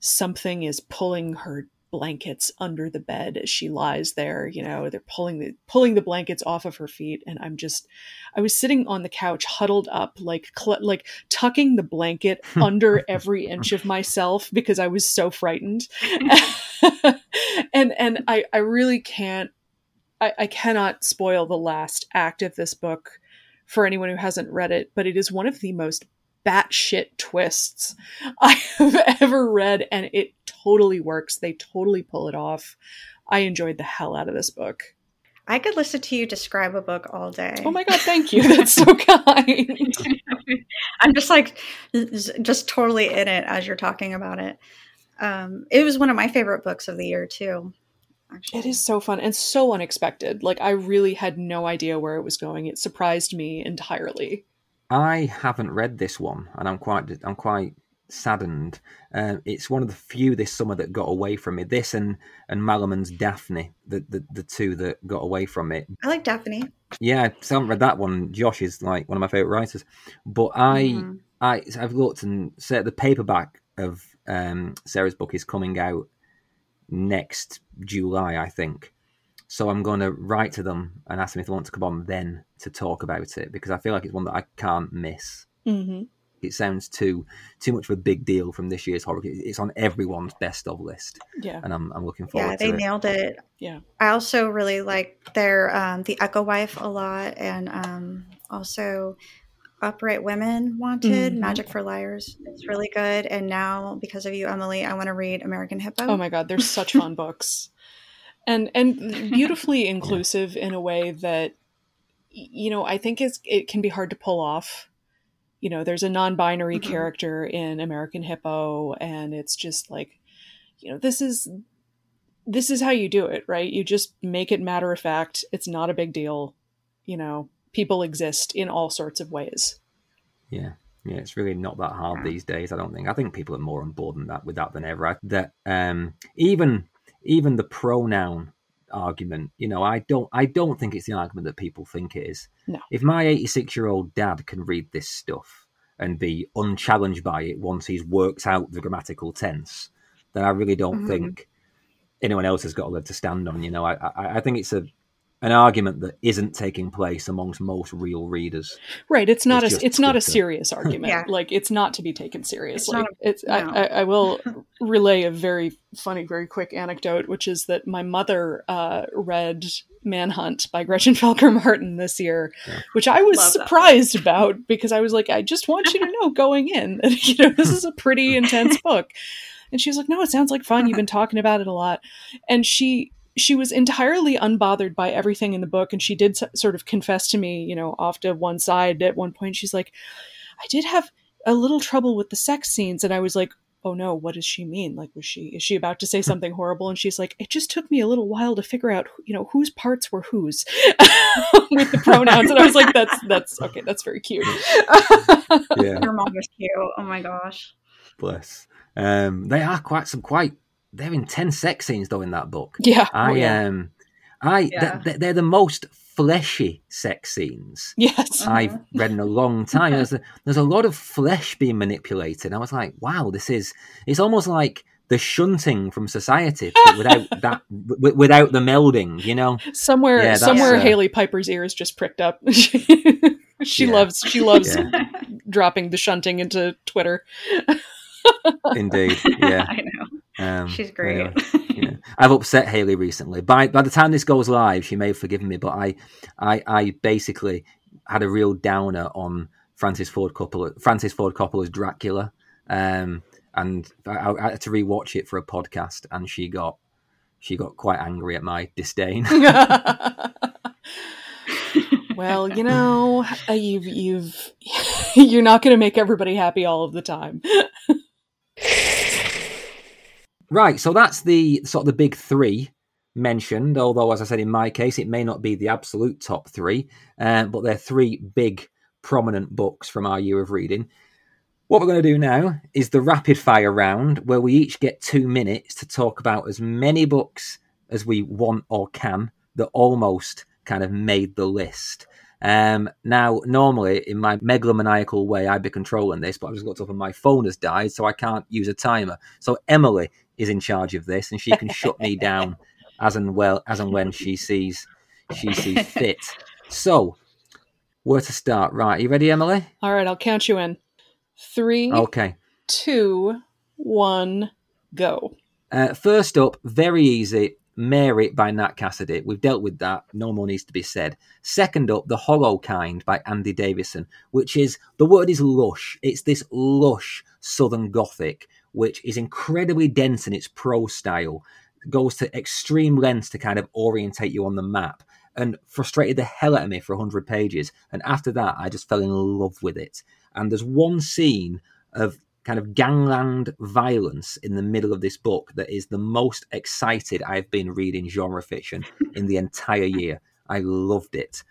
something is pulling her blankets under the bed as she lies there you know they're pulling the pulling the blankets off of her feet and i'm just i was sitting on the couch huddled up like cl- like tucking the blanket under every inch of myself because i was so frightened. And and i i really can't I, I cannot spoil the last act of this book for anyone who hasn't read it but it is one of the most batshit twists I have ever read, and it totally works. They totally pull it off. I enjoyed the hell out of this book. I could listen to you describe a book all day. Oh my god, thank you. That's so kind. I'm just like, just totally in it as you're talking about it. Um, it was one of my favorite books of the year too. Actually, It is so fun and so unexpected. Like I really had no idea where it was going. It surprised me entirely. I haven't read this one, and I'm quite I'm quite saddened. Um, it's one of the few this summer that got away from me. This and and Malerman's Daphne, the, the the two that got away from it. I like Daphne. Yeah, I haven't read that one. Josh is like one of my favorite writers, but I Mhm. I I've looked and said the paperback of um, Sarah's book is coming out next July, I think. So I'm going to write to them and ask them if they want to come on then to talk about it because I feel like it's one that I can't miss. Mm-hmm. it sounds too too much of a big deal from this year's horror. It's on everyone's best of list. Yeah, and I'm I'm looking forward. Yeah, they to nailed it. Yeah, I also really like their um, the Echo Wife a lot, and um, also Upright Women Wanted, mm-hmm. Magic for Liars. It's really good. And now, because of you, Emily, I want to read American Hippo. Oh my god, they're such fun books, and and beautifully inclusive in a way that you know I think is it can be hard to pull off. You know, there's a non-binary mm-hmm. character in American Hippo, and it's just like, you know, this is this is how you do it, right? You just make it matter of fact. It's not a big deal. You know, people exist in all sorts of ways. Yeah. Yeah, it's really not that hard these days. I don't think. I think people are more on board than that with that than ever. I, That um, even even the pronoun argument, you know, I don't I don't think it's the argument that people think it is. No. If my 86 year old dad can read this stuff and be unchallenged by it once he's worked out the grammatical tense, then I really don't mm-hmm. think anyone else has got a leg to stand on. You know, I, I I think it's a an argument that isn't taking place amongst most real readers. Right. It's not it's a it's not a serious argument. yeah. Like it's not to be taken seriously. It's, it's no. I, I, will relay a very funny, very quick anecdote, which is that my mother uh, read Manhunt by Gretchen Felker Martin this year, yeah. which I was Love surprised about because I was like, I just want you to know going in that you know this is a pretty intense book. And she's like, No, it sounds like fun. You've been talking about it a lot. And she she was entirely unbothered by everything in the book and she did sort of confess to me you know off to one side at one point she's like i did have a little trouble with the sex scenes and i was like oh no what does she mean? Like was she is she about to say something horrible? And she's like it just took me a little while to figure out you know whose parts were whose with the pronouns and i was like that's that's okay that's very cute. Yeah. Your mom was cute. Oh my gosh. Bless. Um they are quite some quite they're intense sex scenes though in that book. Yeah, I oh, yeah. um, I yeah. they're, they're, the most fleshy sex scenes. Yes, I've uh-huh. read in a long time. there's a, there's a lot of flesh being manipulated. I was like, wow, this is it's almost like the shunting from society without that w- without the melding. You know, somewhere yeah, somewhere uh, Hailey Piper's ears just pricked up. she yeah. loves she loves dropping the shunting into Twitter. Indeed, yeah. I know. Um, She's great. Anyway, yeah. I've upset Hailey recently. By by the time this goes live, she may have forgiven me, but I, I, I basically had a real downer on Francis Ford Coppola, Francis Ford Coppola's Dracula, um, and I, I, had to rewatch it for a podcast, and she got she got quite angry at my disdain. well, you know, uh, you've you've you're not going to make everybody happy all of the time. Right, so that's the sort of the big three mentioned. Although, as I said, in my case, it may not be the absolute top three, uh, but they're three big, prominent books from our year of reading. What we're going to do now is the rapid fire round, where we each get two minutes to talk about as many books as we want or can that almost kind of made the list. Um, now, normally in my megalomaniacal way, I'd be controlling this, but I've just got up and my phone has died, so I can't use a timer. So Emily is in charge of this, and she can shut me down as and well as and when she sees she sees fit. So, where to start? Right, you ready, Emily? All right, I'll count you in. Three. Okay. Two. One. Go. Uh, first up, very easy. Mary by Nat Cassidy. We've dealt with that. No more needs to be said. Second up, The Hollow Kind by Andy Davidson, which is the word is lush. It's this lush Southern Gothic which is incredibly dense in its prose style, goes to extreme lengths to kind of orientate you on the map, and frustrated the hell out of me for 100 pages. And after that, I just fell in love with it. And there's one scene of kind of gangland violence in the middle of this book that is the most excited I've been reading genre fiction in the entire year. I loved it.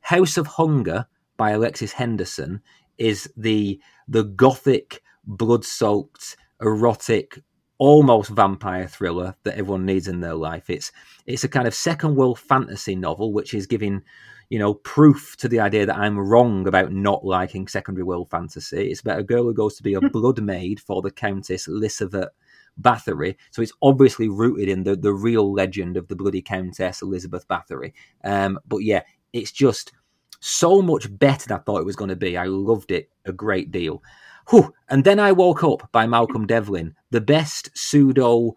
House of Hunger by Alexis Henderson is the the gothic blood-soaked erotic, almost vampire thriller that everyone needs in their life. It's it's a kind of second world fantasy novel, which is giving you know proof to the idea that I'm wrong about not liking secondary world fantasy. It's about a girl who goes to be a blood maid for the Countess Elizabeth Bathory. So it's obviously rooted in the the real legend of the bloody Countess Elizabeth Bathory. Um, but yeah, it's just so much better than I thought it was going to be. I loved it a great deal. Whew. And then I woke up by Malcolm Devlin, the best pseudo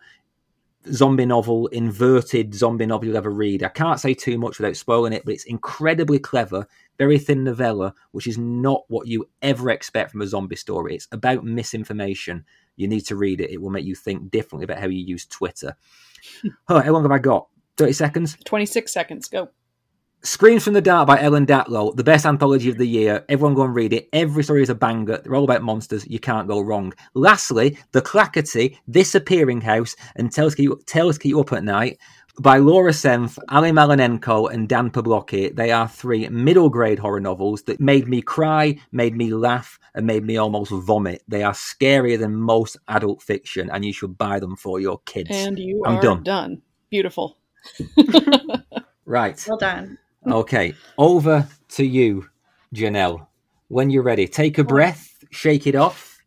zombie novel, inverted zombie novel you'll ever read. I can't say too much without spoiling it, but it's incredibly clever, very thin novella, which is not what you ever expect from a zombie story. It's about misinformation. You need to read it. It will make you think differently about how you use Twitter. Right, how long have I got? 30 seconds? 26 seconds. Go. Screams from the Dark by Ellen Datlow, the best anthology of the year. Everyone go and read it. Every story is a banger. They're all about monsters. You can't go wrong. Lastly, The Clackity, This Appearing House, and Tales Keep, Tales Keep You Up at Night by Lora Senf, Ally Malinenko, and Dan Poblocki. They are three middle grade horror novels that made me cry, made me laugh, and made me almost vomit. They are scarier than most adult fiction, and you should buy them for your kids. And you I'm are done. done. Beautiful. Right. Well done. Okay. Over to you, Janelle. When you're ready, take a breath, shake it off.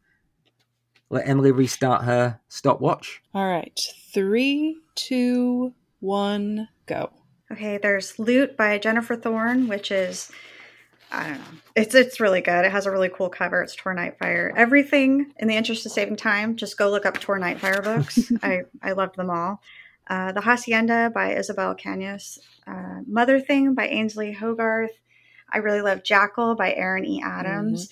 Let Emily restart her stopwatch. All right. Three, two, one, go. Okay, there's Lute by Jennifer Thorne, which is I don't know. It's it's really good. It has a really cool cover. It's Tor Nightfire. Everything in the interest of saving time, just go look up Tor Nightfire books. I I loved them all. Uh, the Hacienda by Isabel Cañas. Uh, Mother Thing by Ainsley Hogarth. I really love Jackal by Erin E. Adams.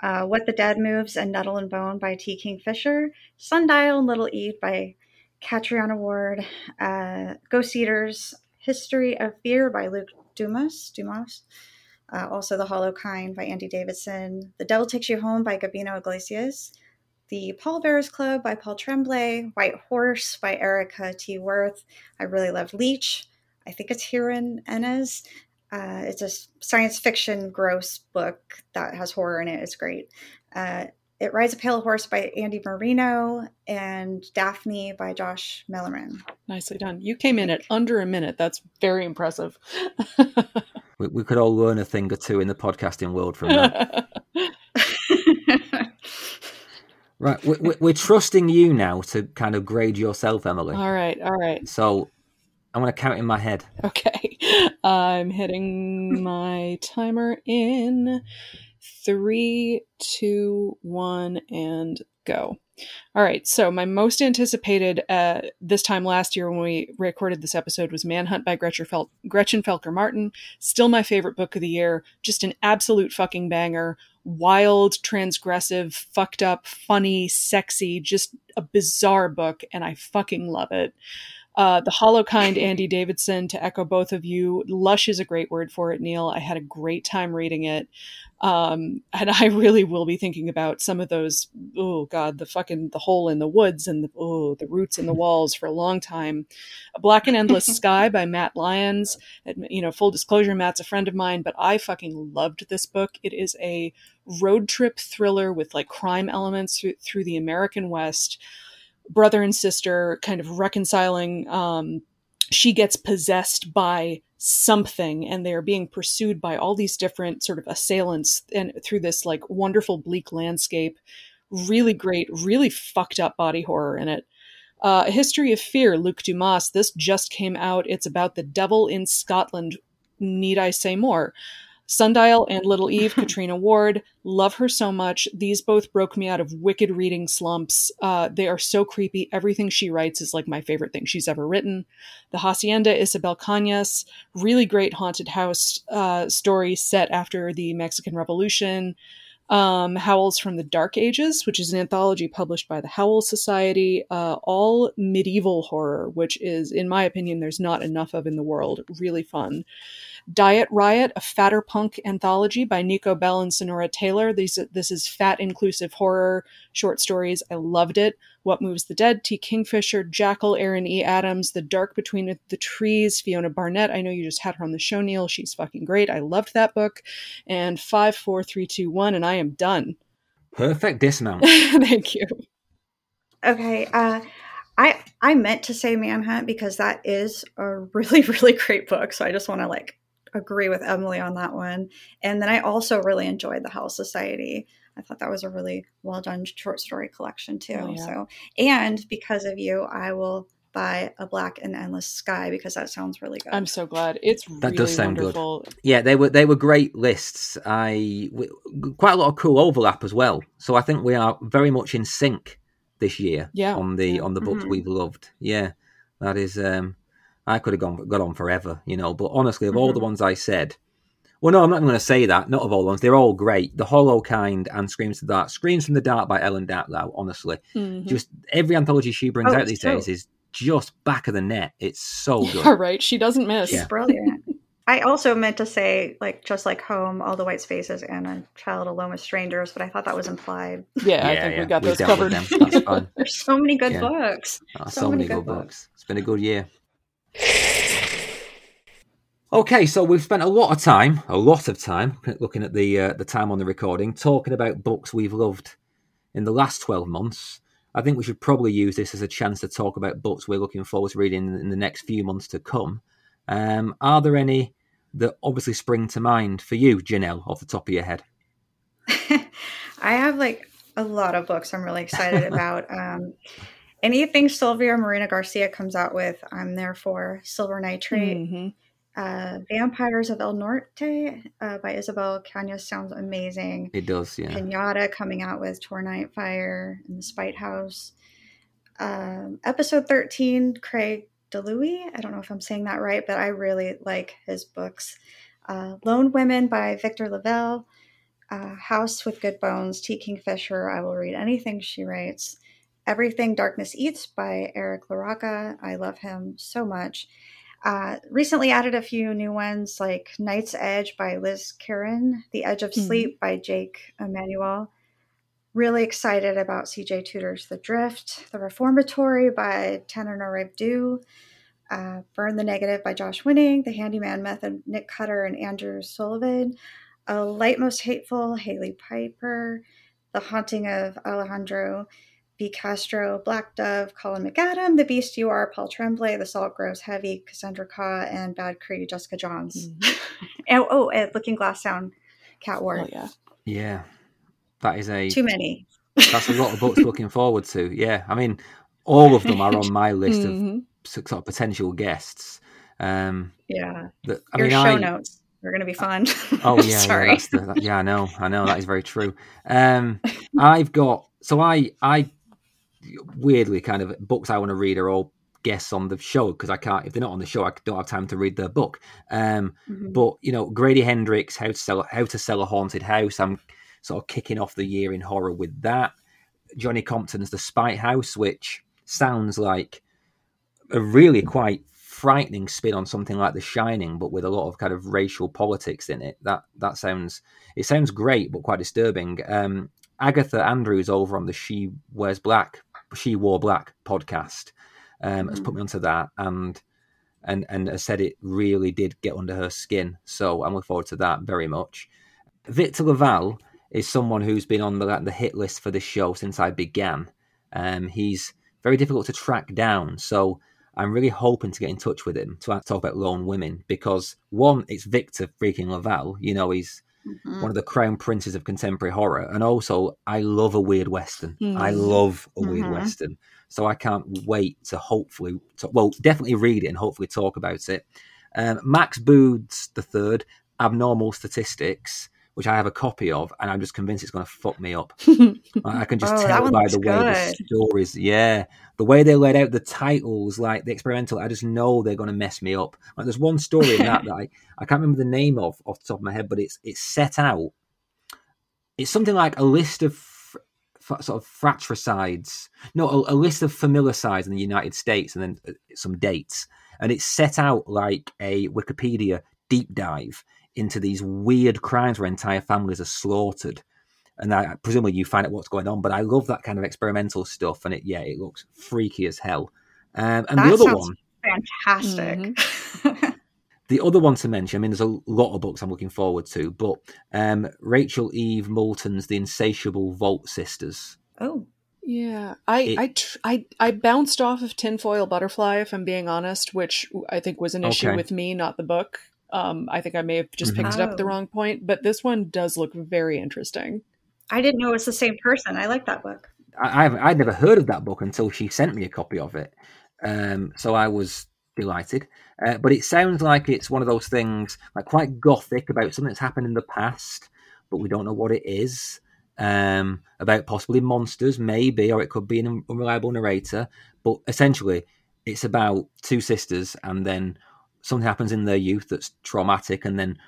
Uh, what the Dead Moves and Nettle and Bone by T. Kingfisher. Sundial and Little Eve by Catriona Ward. Uh, Ghost Eaters. History of Fear by Luke Dumas. Dumas. Uh, also, The Hollow Kind by Andy Davidson. The Devil Takes You Home by Gabino Iglesias. The Pallbearers Club by Paul Tremblay. White Horse by Erika T. Wurth. I really love Leech. I think it's Hiron Ennes. Uh, it's a science fiction gross book that has horror in it. It's great. Uh, it Rides a Pale Horse by Andy Marino and Daphne by Josh Malerman. Nicely done. You came in at under a minute. That's very impressive. We, we could all learn a thing or two in the podcasting world from that. right. We, we, we're trusting you now to kind of grade yourself, Emily. all right. All right. So I'm going to count in my head. Okay. I'm hitting my timer in three, two, one, and go. All right. So, my most anticipated uh, this time last year when we recorded this episode was Manhunt by Gretchen, Fel- Gretchen Felker Martin. Still my favorite book of the year. Just an absolute fucking banger. Wild, transgressive, fucked up, funny, sexy, just a bizarre book, and I fucking love it. Uh, the Hollow Kind, Andy Davidson, to echo both of you. Lush is a great word for it, Neil. I had a great time reading it. Um, and I really will be thinking about some of those, oh God, the fucking, the hole in the woods and the, oh, the roots in the walls for a long time. A Black and Endless Sky by Matt Lyons. And, You know, full disclosure, Matt's a friend of mine, but I fucking loved this book. It is a road trip thriller with like crime elements through, through the American West brother and sister kind of reconciling um she gets possessed by something and they're being pursued by all these different sort of assailants and through this like wonderful bleak landscape. Really great really fucked up body horror in it. Uh, a history of fear luke dumas. This just came out. It's about the devil in scotland. Need i say more Sundial and Little Eve, Catriona Ward, love her so much. These both broke me out of wicked reading slumps. Uh, they are so creepy. Everything she writes is like my favorite thing she's ever written. The Hacienda, Isabel Cañas, really great haunted house uh, story set after the Mexican Revolution. Um, Howls from the Dark Ages, which is an anthology published by the Howl Society. Uh, all medieval horror, which is, in my opinion, there's not enough of in the world. Really fun. Diet Riot, a fatter punk anthology by Nico Bell and Sonora Taylor. These, this is fat inclusive horror short stories. I loved it. What Moves the Dead, T. Kingfisher, Jackal, Erin E. Adams, The Dark Between the Trees, Fiona Barnett. I know you just had her on the show, Neil. She's fucking great. I loved that book. And 54321, and I am done. Perfect dismount. Thank you. Okay. Uh, I I meant to say Manhunt because that is a really really great book. So I just want to like agree with Emily on that one. And then I also really enjoyed the Howl Society. I thought that was a really well done short story collection too. Oh, yeah. So and because of you, I will buy A Black and Endless Sky because that sounds really good. I'm so glad. It's That really does sound good. Yeah, they were they were great lists. I w- quite a lot of cool overlap as well. So I think we are very much in sync this year. Yeah, on the yeah. on the books Mhm. we've loved. Yeah, that is. um I could have gone got on forever, you know. But honestly, of all the ones I said, well, no, I'm not going to say that. Not of all ones. They're all great. The Hollow Kind and Screams from the Dark. Screams from the Dark by Ellen Datlow. Honestly, Mhm. just every anthology she brings Oh, out these true. days is just back of the net. It's so good. Yeah, right. She doesn't miss. She's brilliant. I also meant to say, like, just like home, all the white spaces, and a child alone with strangers, but I thought that was implied. Yeah, I think we got We've those covered. them. That's fine. There's so many good Yeah. books. Oh, So so, many many good good books. books. It's been a good year. Okay, so we've spent a lot of time, a lot of time, looking at the uh, the time on the recording, talking about books we've loved in the last twelve months. I think we should probably use this as a chance to talk about books we're looking forward to reading in the next few months to come. Um, are there any that obviously spring to mind for you, Janelle, off the top of your head? I have like a lot of books I'm really excited about. Um, anything Silvia Moreno Garcia comes out with, I'm there for. Silver Nitrate, Mhm. Uh, Vampires of El Norte uh, by Isabel Cañas sounds amazing. It does, yeah. Pinata coming out with Tor Nightfire and the Spite House. Um, episode 13, Craig DiLouie. I don't know if I'm saying that right, but I really like his books. Uh, Lone Women by Victor LaValle. Uh, House with Good Bones, T. Kingfisher. I will read anything she writes. Everything Darkness Eats by Eric LaRocca. I love him so much. Uh, recently added a few new ones like Night's Edge by Liz Kerin, The Edge of Mhm. Sleep by Jake Emanuel. Really excited about CJ Tudor's The Drift, The Reformatory by Tananarive Due, uh, Burn the Negative by Josh Winning, The Handyman Method, Nick Cutter and Andrew Sullivan, A Light Most Hateful, Hailey Piper, The Haunting of Alejandra V. Castro, Black Dove, Colin McAdam, The Beast You Are, Paul Tremblay, The Salt Grows Heavy, Cassandra Khaw, and Bad Cree, Jessica Johns. Mhm. oh, oh, and Looking Glass Down, Cat Ward. Oh yeah. Yeah, that is a Too many. that's a lot of books looking forward to. Yeah, I mean, all of them are on my list of Mhm. sort of potential guests. Um, Yeah. that, I Your mean, show I, notes are going to be fun. Oh yeah, Sorry. yeah, that's the, that- yeah, I know, I know that is very true. Um, I've got so I I weirdly kind of books I want to read are all guests on the show because I can't if they're not on the show I don't have time to read their book. Um, Mhm. but you know, Grady Hendrix, how to sell how to sell a haunted house. I'm sort of kicking off the year in horror with that. Johnny Compton's The Spite House, which sounds like a really quite frightening spin on something like The Shining, but with a lot of kind of racial politics in it. That that sounds it sounds great, but quite disturbing. Um, Agatha Andrews over on the She Wears Black, She Wore Black podcast um, has Mhm. put me onto that, and and and has said it really did get under her skin. So I'm looking forward to that very much. Victor LaValle is someone who's been on the the hit list for this show since I began. Um, he's very difficult to track down, so I'm really hoping to get in touch with him to talk about lone women because one, it's Victor freaking LaValle. You know, he's Mhm. one of the crown princes of contemporary horror, and also I love a weird western. Mhm. I love a weird Mhm. western, so I can't wait to hopefully, to, well, definitely read it and hopefully talk about it. Um, Max Booth's the third, Abnormal Statistics, which I have a copy of, and I'm just convinced it's going to fuck me up. I can just Oh, tell by the way the stories, yeah, the way they laid out the titles, like the experimental. I just know they're going to mess me up. Like there's one story in that that I, I can't remember the name of off the top of my head, but it's it's set out. It's something like a list of sort of fratricides, no, a, a list of familicides in the United States, and then uh, some dates, and it's set out like a Wikipedia deep dive into these weird crimes where entire families are slaughtered and I presumably you find out what's going on. But I love that kind of experimental stuff, and it yeah, it looks freaky as hell. Um, and That the other one, Fantastic. the other one to mention, I mean, there's a lot of books I'm looking forward to, but um, Rachel Eve Moulton's The Insatiable Volt Sisters. oh, Yeah, I It- I, tr- I I bounced off of Tinfoil Butterfly, if I'm being honest, which I think was an issue with me, not the book. Um, I think I may have just picked it up at the Oh. wrong point, but this one does look very interesting. I didn't know it was the same person. I like that book. I, I haven't, I'd never heard of that book until she sent me a copy of it. Um, so I was delighted. Uh, but it sounds like it's one of those things like quite gothic about something that's happened in the past, but we don't know what it is. Um, about possibly monsters, maybe, or it could be an unreliable narrator. But essentially, it's about two sisters, and then something happens in their youth that's traumatic, and then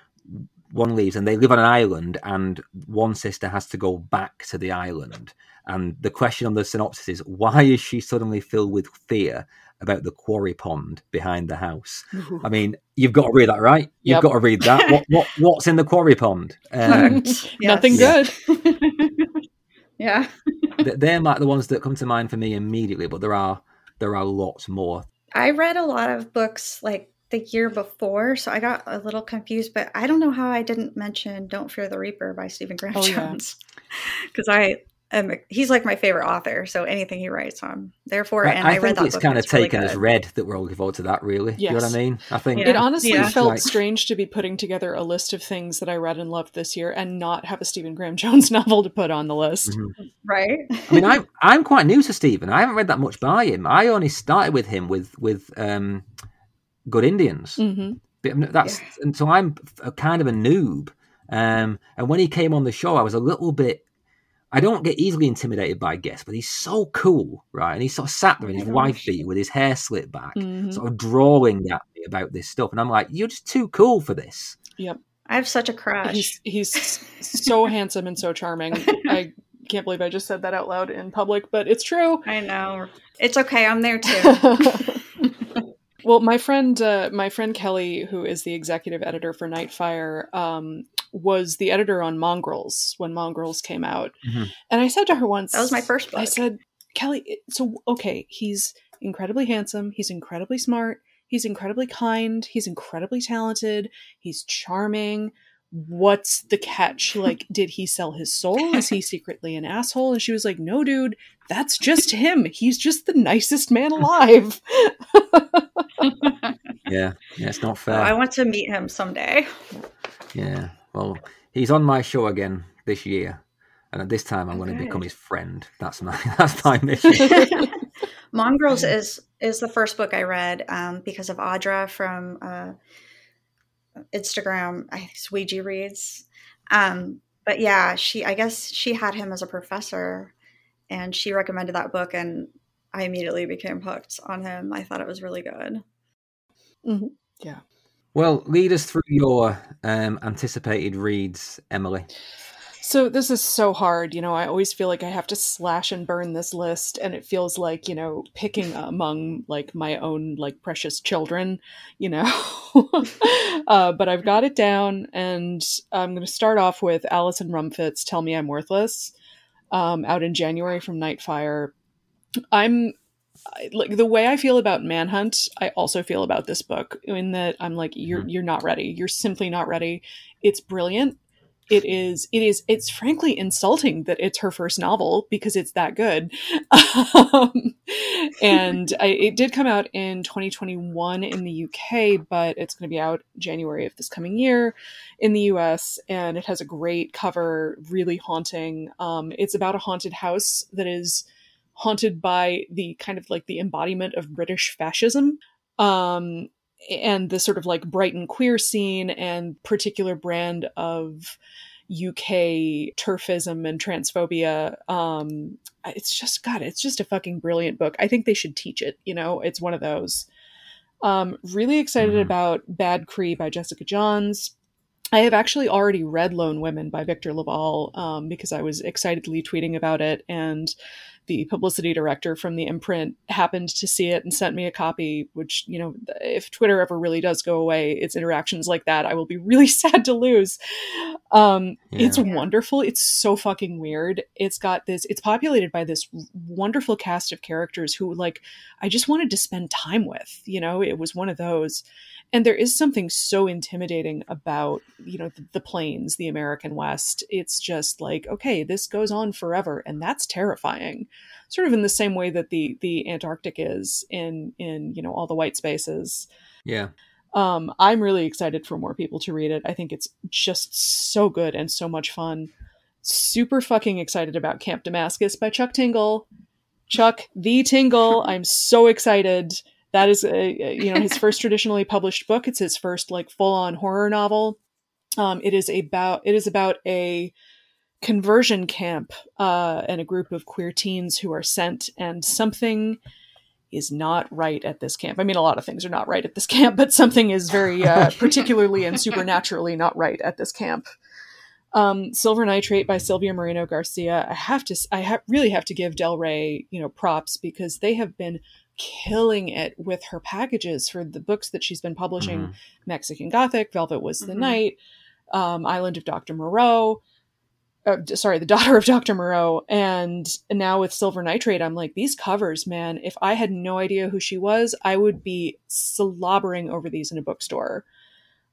one leaves, and they live on an island, and one sister has to go back to the island. And the question on the synopsis is, why is she suddenly filled with fear about the quarry pond behind the house. I mean, you've got to read that, right? You've Yep. got to read that. What, what what's in the quarry pond? Um, Nothing good. yeah. they're like the ones that come to mind for me immediately, but there are there are lots more. I read a lot of books like the year before, so I got a little confused, but I don't know how I didn't mention Don't Fear the Reaper by Stephen Graham Oh. Jones. Because I am, he's like my favorite author, so anything he writes, I'm there for. And I, I, read think that it's book. kind and of it's really taken as good. read that we're all looking forward to that. Really, you know what I mean? I think Yeah. It honestly Yeah. felt Like- strange to be putting together a list of things that I read and loved this year and not have a Stephen Graham Jones novel to put on the list. Mhm. Right? I mean, I'm I'm quite new to Stephen. I haven't read that much by him. I only started with him with with um, Good Indians. hmm But that's and so I'm a kind of a noob. Um, and when he came on the show, I was a little bit. I don't get easily intimidated by guests, but he's so cool, right? And he sort of sat there in his Oh wife gosh. beater with his hair slit back, Mhm. sort of drawing at me about this stuff, and I'm like, "You're just too cool for this." Yep, I have such a crush. He's he's so handsome and so charming. I can't believe I just said that out loud in public, but it's true. I know. It's okay. I'm there too. well, my friend, uh, my friend Kelly, who is the executive editor for Nightfire, um, was the editor on Mongrels when Mongrels came out, Mhm. and I said to her once, that was my first book. I said, Kelly, so okay, he's incredibly handsome, he's incredibly smart, he's incredibly kind, he's incredibly talented, he's charming. What's the catch? Like, did he sell his soul? Is he secretly an asshole? And she was like, No, dude, that's just him. He's just the nicest man alive. Yeah, yeah, it's not Oh, fair. I want to meet him someday. Yeah, well, he's on my show again this year, and at this time, I'm going to become his friend. That's my that's my mission. Mongrels is is the first book I read um, because of Audra from uh, Instagram. I think it's Ouija reads. Um, but yeah, she I guess she had him as a professor, and she recommended that book, and I immediately became hooked on him. I thought it was really good. Yeah. Well, lead us through your um, anticipated reads, Emily. So this is so hard. You know, I always feel like I have to slash and burn this list, and it feels like, you know, picking among like my own like precious children, you know. uh, but I've got it down, and I'm going to start off with Alison Rumfitt's "Tell Me I'm Worthless," um, out in January from Nightfire. I'm I- like the way I feel about Manhunt, I also feel about this book. In that I'm like, you're you're not ready. You're simply not ready. It's brilliant it is it is it's frankly insulting that it's her first novel because it's that good. Um, and I, it did come out in 2021 in the uk but it's going to be out january of this coming year in the us and it has a great cover really haunting. Um, it's about a haunted house that is haunted by the kind of like the embodiment of british fascism. Um, and the sort of like Brighton queer scene and particular brand of UK turfism and transphobia. Um, it's just God, it's just a fucking brilliant book. I think they should teach it. You know, it's one of those. Um, really excited Mhm. about Bad Cree by Jessica Johns. I have actually already read Lone Women by Victor LaValle um, because I was excitedly tweeting about it, and the publicity director from the imprint happened to see it and sent me a copy. Which, you know, if Twitter ever really does go away, it's interactions like that I will be really sad to lose. Um, It's wonderful. It's so fucking weird. It's got this. It's populated by this wonderful cast of characters who, like, I just wanted to spend time with. You know, it was one of those and there is something so intimidating about you know the, the plains the american west it's just like okay this goes on forever and that's terrifying sort of in the same way that the the antarctic is in in you know all the white spaces Yeah, um i'm really excited for more people to read it i think it's just so good and so much fun super fucking excited about camp damascus by chuck tingle Chuck the Tingle. I'm so excited. That is, a, you know, his first traditionally published book. It's his first like full on horror novel. Um, it is about it is about a conversion camp uh, and a group of queer teens who are sent, and something is not right at this camp. I mean, a lot of things are not right at this camp, but something is very uh, particularly and supernaturally not right at this camp. Um, Silver Nitrate by Silvia Moreno Garcia. I have to, I ha- really have to give Del Rey, you know, props because they have been killing it with her packages for the books that she's been publishing. Mm-hmm. Mexican Gothic, Velvet Was the mm-hmm. Night, um, Island of Dr. Moreau uh, sorry, the daughter of Dr. Moreau, and now with Silver Nitrate, I'm like, these covers, man, if I had no idea who she was, I would be slobbering over these in a bookstore.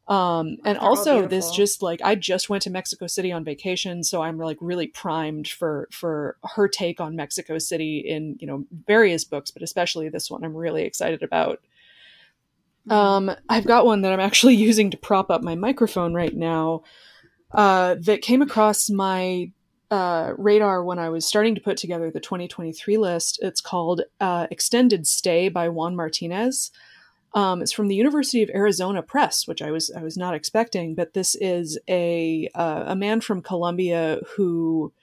Um, and also this just like, I just went to Mexico City on vacation, so I'm like really primed for, for her take on Mexico City in, you know, various books, but especially this one I'm really excited about. Mm-hmm. Um, I've got one that I'm actually using to prop up my microphone right now uh, that came across my uh, radar when I was starting to put together the 2023 list. It's called uh, Extended Stay by Juan Martinez. Um, it's from the University of Arizona Press, which I was I was not expecting. But this is a uh, a man from Colombia who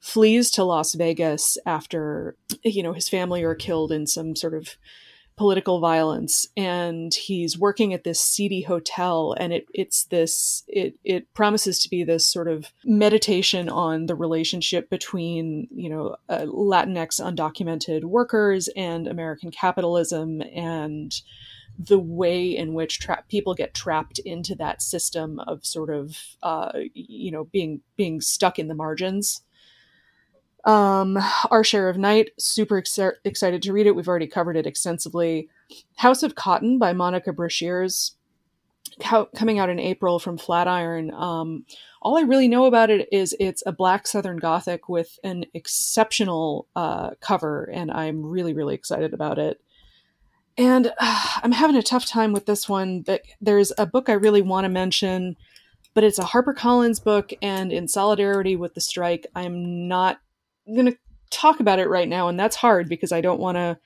flees to Las Vegas after you know his family are killed in some sort of political violence and he's working at this seedy hotel and it it's this it it promises to be this sort of meditation on the relationship between you know uh, latinx undocumented workers and american capitalism and the way in which tra- people get trapped into that system of sort of uh, you know being being stuck in the margins um, Our Share of Night, super ex- excited to read it. We've already covered it extensively. House of Cotton by Monica Brashears, co- coming out in April from Flatiron. Um, all I really know about it is it's a black Southern Gothic with an exceptional uh, cover, and I'm really, really excited about it. And uh, I'm having a tough time with this one. But there's a book I really want to mention, but it's a HarperCollins book, and in solidarity with the strike, I'm not going to talk about it right now, and that's hard because I don't want to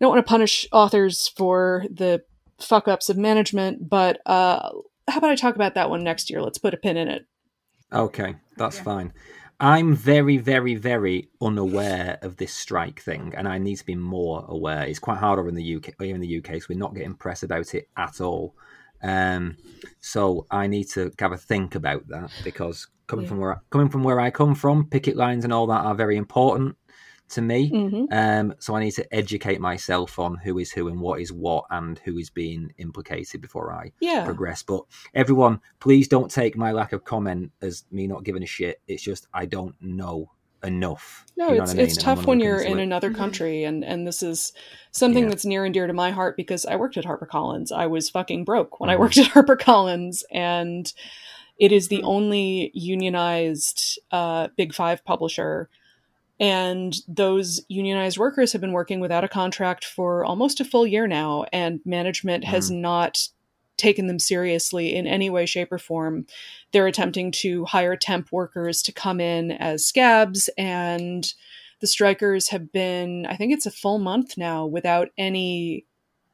don't want to punish authors for the fuck ups of management. But uh, how about I talk about that one next year? Let's put a pin in it. Okay, that's yeah. fine. I'm very, very, very unaware of this strike thing, and I need to be more aware. It's quite hard over in the UK, here in the UK, so we're not getting press about it at all. Um, so I need to have a think about that because coming yeah. from where coming from where I come from, picket lines and all that are very important to me. Mm-hmm. Um, so I need to educate myself on who is who and what is what and who is being implicated before I yeah. progress. But everyone, please don't take my lack of comment as me not giving a shit. It's just I don't know enough. No, you know it's I mean? it's tough when you're in it. another mm-hmm. country, and and this is something yeah. that's near and dear to my heart because I worked at HarperCollins. I was fucking broke when mm-hmm. I worked at HarperCollins, and it is the mm-hmm. only unionized uh, Big Five publisher. And those unionized workers have been working without a contract for almost a full year now, and management has mm. not taken them seriously in any way, shape, or form. They're attempting to hire temp workers to come in as scabs, and the strikers have been, I think it's a full month now, without any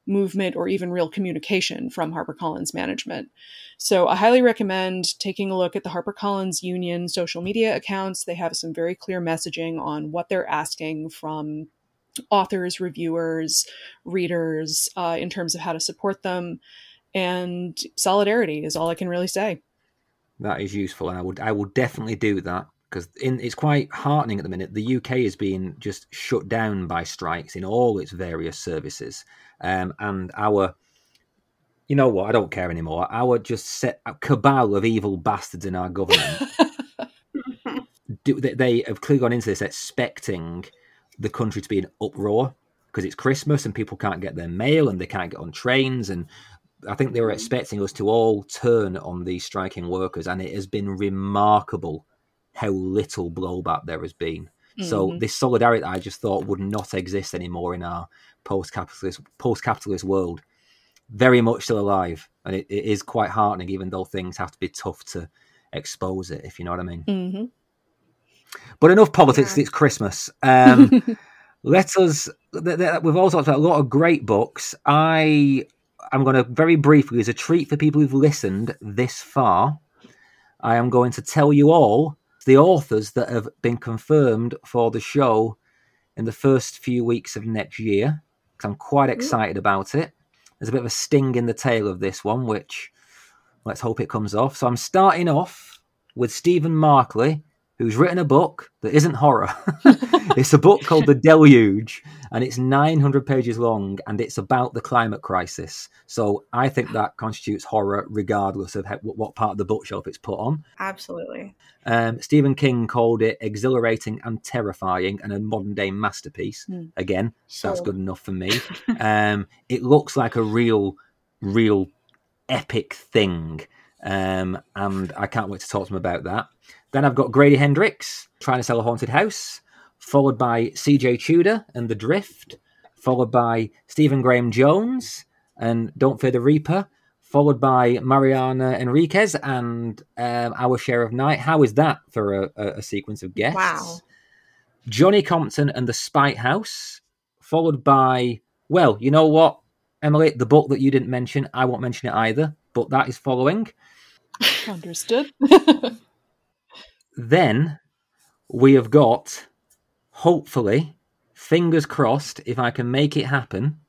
movement or even real communication from HarperCollins management. So I highly recommend taking a look at the HarperCollins Union social media accounts. They have some very clear messaging on what they're asking from authors, reviewers, readers uh, in terms of how to support them and solidarity is all I can really say. That is useful, and I would I will definitely do that because it's quite heartening at the minute. The UK is being just shut down by strikes in all its various services, um, and our you know what? I don't care anymore. Our just set a cabal of evil bastards in our government. do, they, they have clearly gone into this expecting the country to be in uproar because it's Christmas and people can't get their mail and they can't get on trains and I think they were mm-hmm. expecting us to all turn on these striking workers, and it has been remarkable how little blowback there has been. Mm-hmm. So this solidarity, I just thought would not exist anymore in our post-capitalist post-capitalist world. Very much still alive, and it, it is quite heartening, even though things have to be tough to expose it. If you know what I mean. Mm-hmm. But enough politics. Yeah. It's Christmas. Um, let us. Th- th- we've all talked about a lot of great books. I am going to very briefly, as a treat for people who've listened this far, I am going to tell you all the authors that have been confirmed for the show in the first few weeks of next year. Because I'm quite excited about it. There's a bit of a sting in the tail of this one, which let's hope it comes off. So I'm starting off with Stephen Markley, who's written a book that isn't horror. it's a book called The Deluge, and it's 900 pages long, and it's about the climate crisis. So I think that constitutes horror, regardless of how, what part of the bookshelf it's put on. Absolutely. Um, Stephen King called it exhilarating and terrifying, and a modern day masterpiece. Mm. Again, that's good enough for me. um, it looks like a real, real epic thing. Um, and I can't wait to talk to him about that. Then I've got Grady Hendrix trying to sell a haunted house, followed by CJ Tudor and The Drift, followed by Stephen Graham Jones and Don't Fear the Reaper, followed by Mariana Enriquez and um, Our Share of Night. How is that for a, a, a sequence of guests? Wow. Johnny Compton and the Spite House, followed by, well, you know what, Emily, the book that you didn't mention, I won't mention it either, but that is following. Understood. Then we have got, hopefully, fingers crossed, if I can make it happen,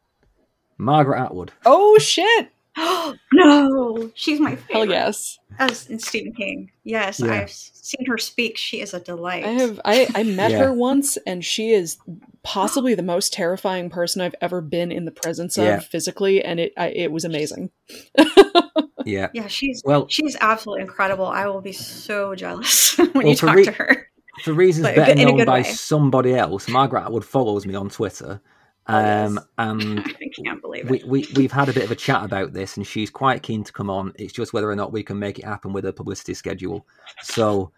Margaret Atwood. oh shit! no, she's my favorite. Hell yes. As in Stephen King. Yes, Yeah. I've seen her speak. She is a delight. I have I, I met Yeah. her once and she is possibly the most terrifying person I've ever been in the presence of Yeah. physically and it I, it was amazing. Yeah. Yeah, she's Well, she's absolutely incredible. I will be so jealous when Well, you talk re- to her. for reasons But better known by way. somebody else, Margaret Atwood follows me on Twitter. Um, and I can't believe we, it. we, we've had a bit of a chat about this, and she's quite keen to come on. It's just whether or not we can make it happen with a publicity schedule. So,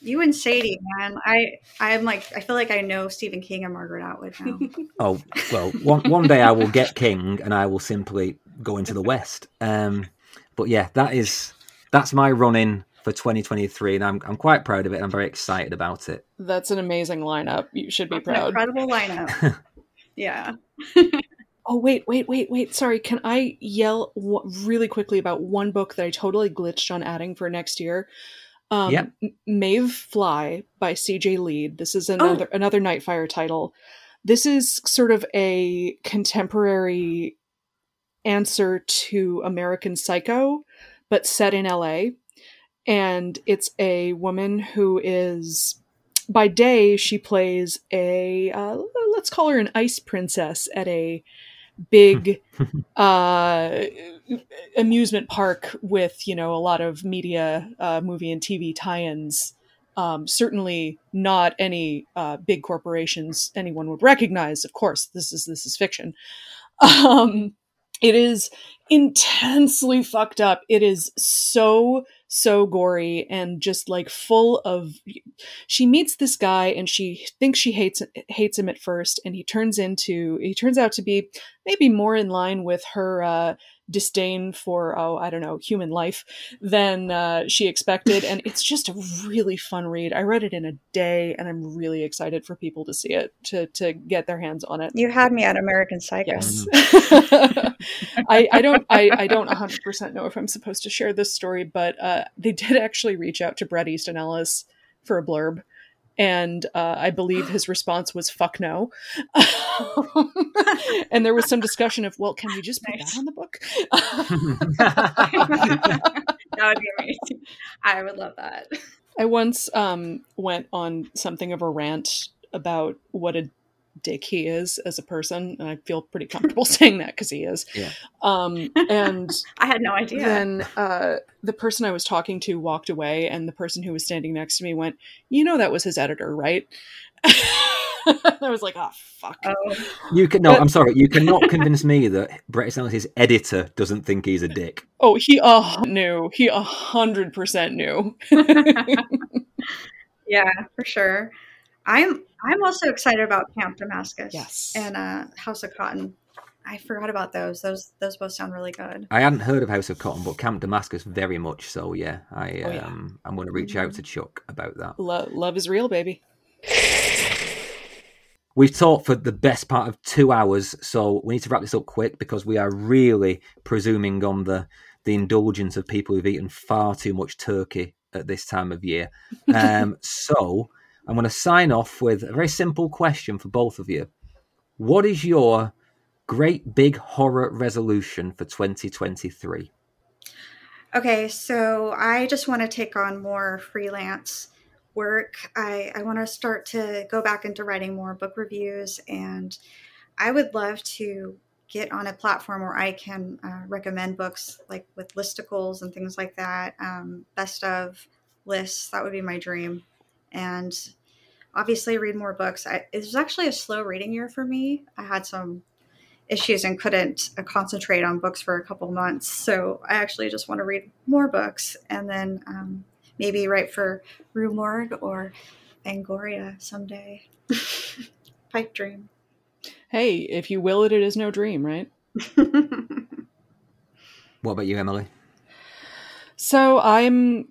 You and Sadie, man. I I'm like I feel like I know Stephen King and Margaret Atwood now. oh, well, one, one day I will get King and I will simply go into the West. Um, but yeah, that is that's my run in for 2023, and I'm, I'm quite proud of it. and I'm very excited about it. That's an amazing lineup. You should be That's an proud. incredible lineup. yeah. Oh wait, wait, wait, wait. Sorry, can I yell w- really quickly about one book that I totally glitched on adding for next year? Um, Yep. M- Maeve Fly by C.J. Leede. This is another another Nightfire title. This is sort of a contemporary answer to American Psycho, but set in L.A. And it's a woman who is by day she plays a uh, let's call her an ice princess at a big uh, amusement park with you know a lot of media uh, movie and tv tie-ins. Um, certainly not any uh, big corporations anyone would recognize. Of course this is this is fiction. Um, it is intensely fucked up. It is so so gory and just like full of she meets this guy and she thinks she hates hates him at first and he turns into he turns out to be maybe more in line with her uh disdain for oh i don't know human life than uh, she expected and it's just a really fun read i read it in a day and i'm really excited for people to see it to to get their hands on it You had me at American Psycho. Yes. I, I don't I, I don't 100% know if I'm supposed to share this story, but uh, they did actually reach out to Bret Easton Ellis for a blurb. And uh, I believe his response was "fuck no," and there was some discussion of, "Well, can we just put Nice. that on the book?" that would be amazing. I would love that. I once um, went on something of a rant about what a dick he is as a person, and I feel pretty comfortable saying that because he is. Yeah. Um, and I had no idea. then uh, the person I was talking to walked away, and the person who was standing next to me went, "You know that was his editor, right?" I was like, "Oh fuck." oh, You can no, But- I'm sorry. You cannot convince me that Bret Easton editor doesn't think he's a dick. Oh, he uh knew. He a hundred percent knew. yeah, for sure. I'm I'm also excited about Camp Damascus. Yes. And uh, House of Cotton. I forgot about those. Those those both sound really good. I hadn't heard of House of Cotton, but Camp Damascus very much so. Yeah, I Oh, yeah. um, I'm going to reach out to Chuck about that. Lo- love is real, baby. we've talked for the best part of two hours, so we need to wrap this up quick because we are really presuming on the the indulgence of people who've eaten far too much turkey at this time of year. Um, so I'm going to sign off with a very simple question for both of you. What is your great big horror resolution for 2023? Okay, so I just want to take on more freelance work. I, I want to start to go back into writing more book reviews, and I would love to get on a platform where I can uh, recommend books like with listicles and things like that, um, best of lists. That would be my dream. And obviously, read more books. I, it was actually a slow reading year for me. I had some issues and couldn't uh, concentrate on books for a couple months. So I actually just want to read more books and then um, maybe write for Rue Morgue or Fangoria someday. Pipe dream. Hey, if you will it, it is no dream, right? what about you, Emily? So I'm,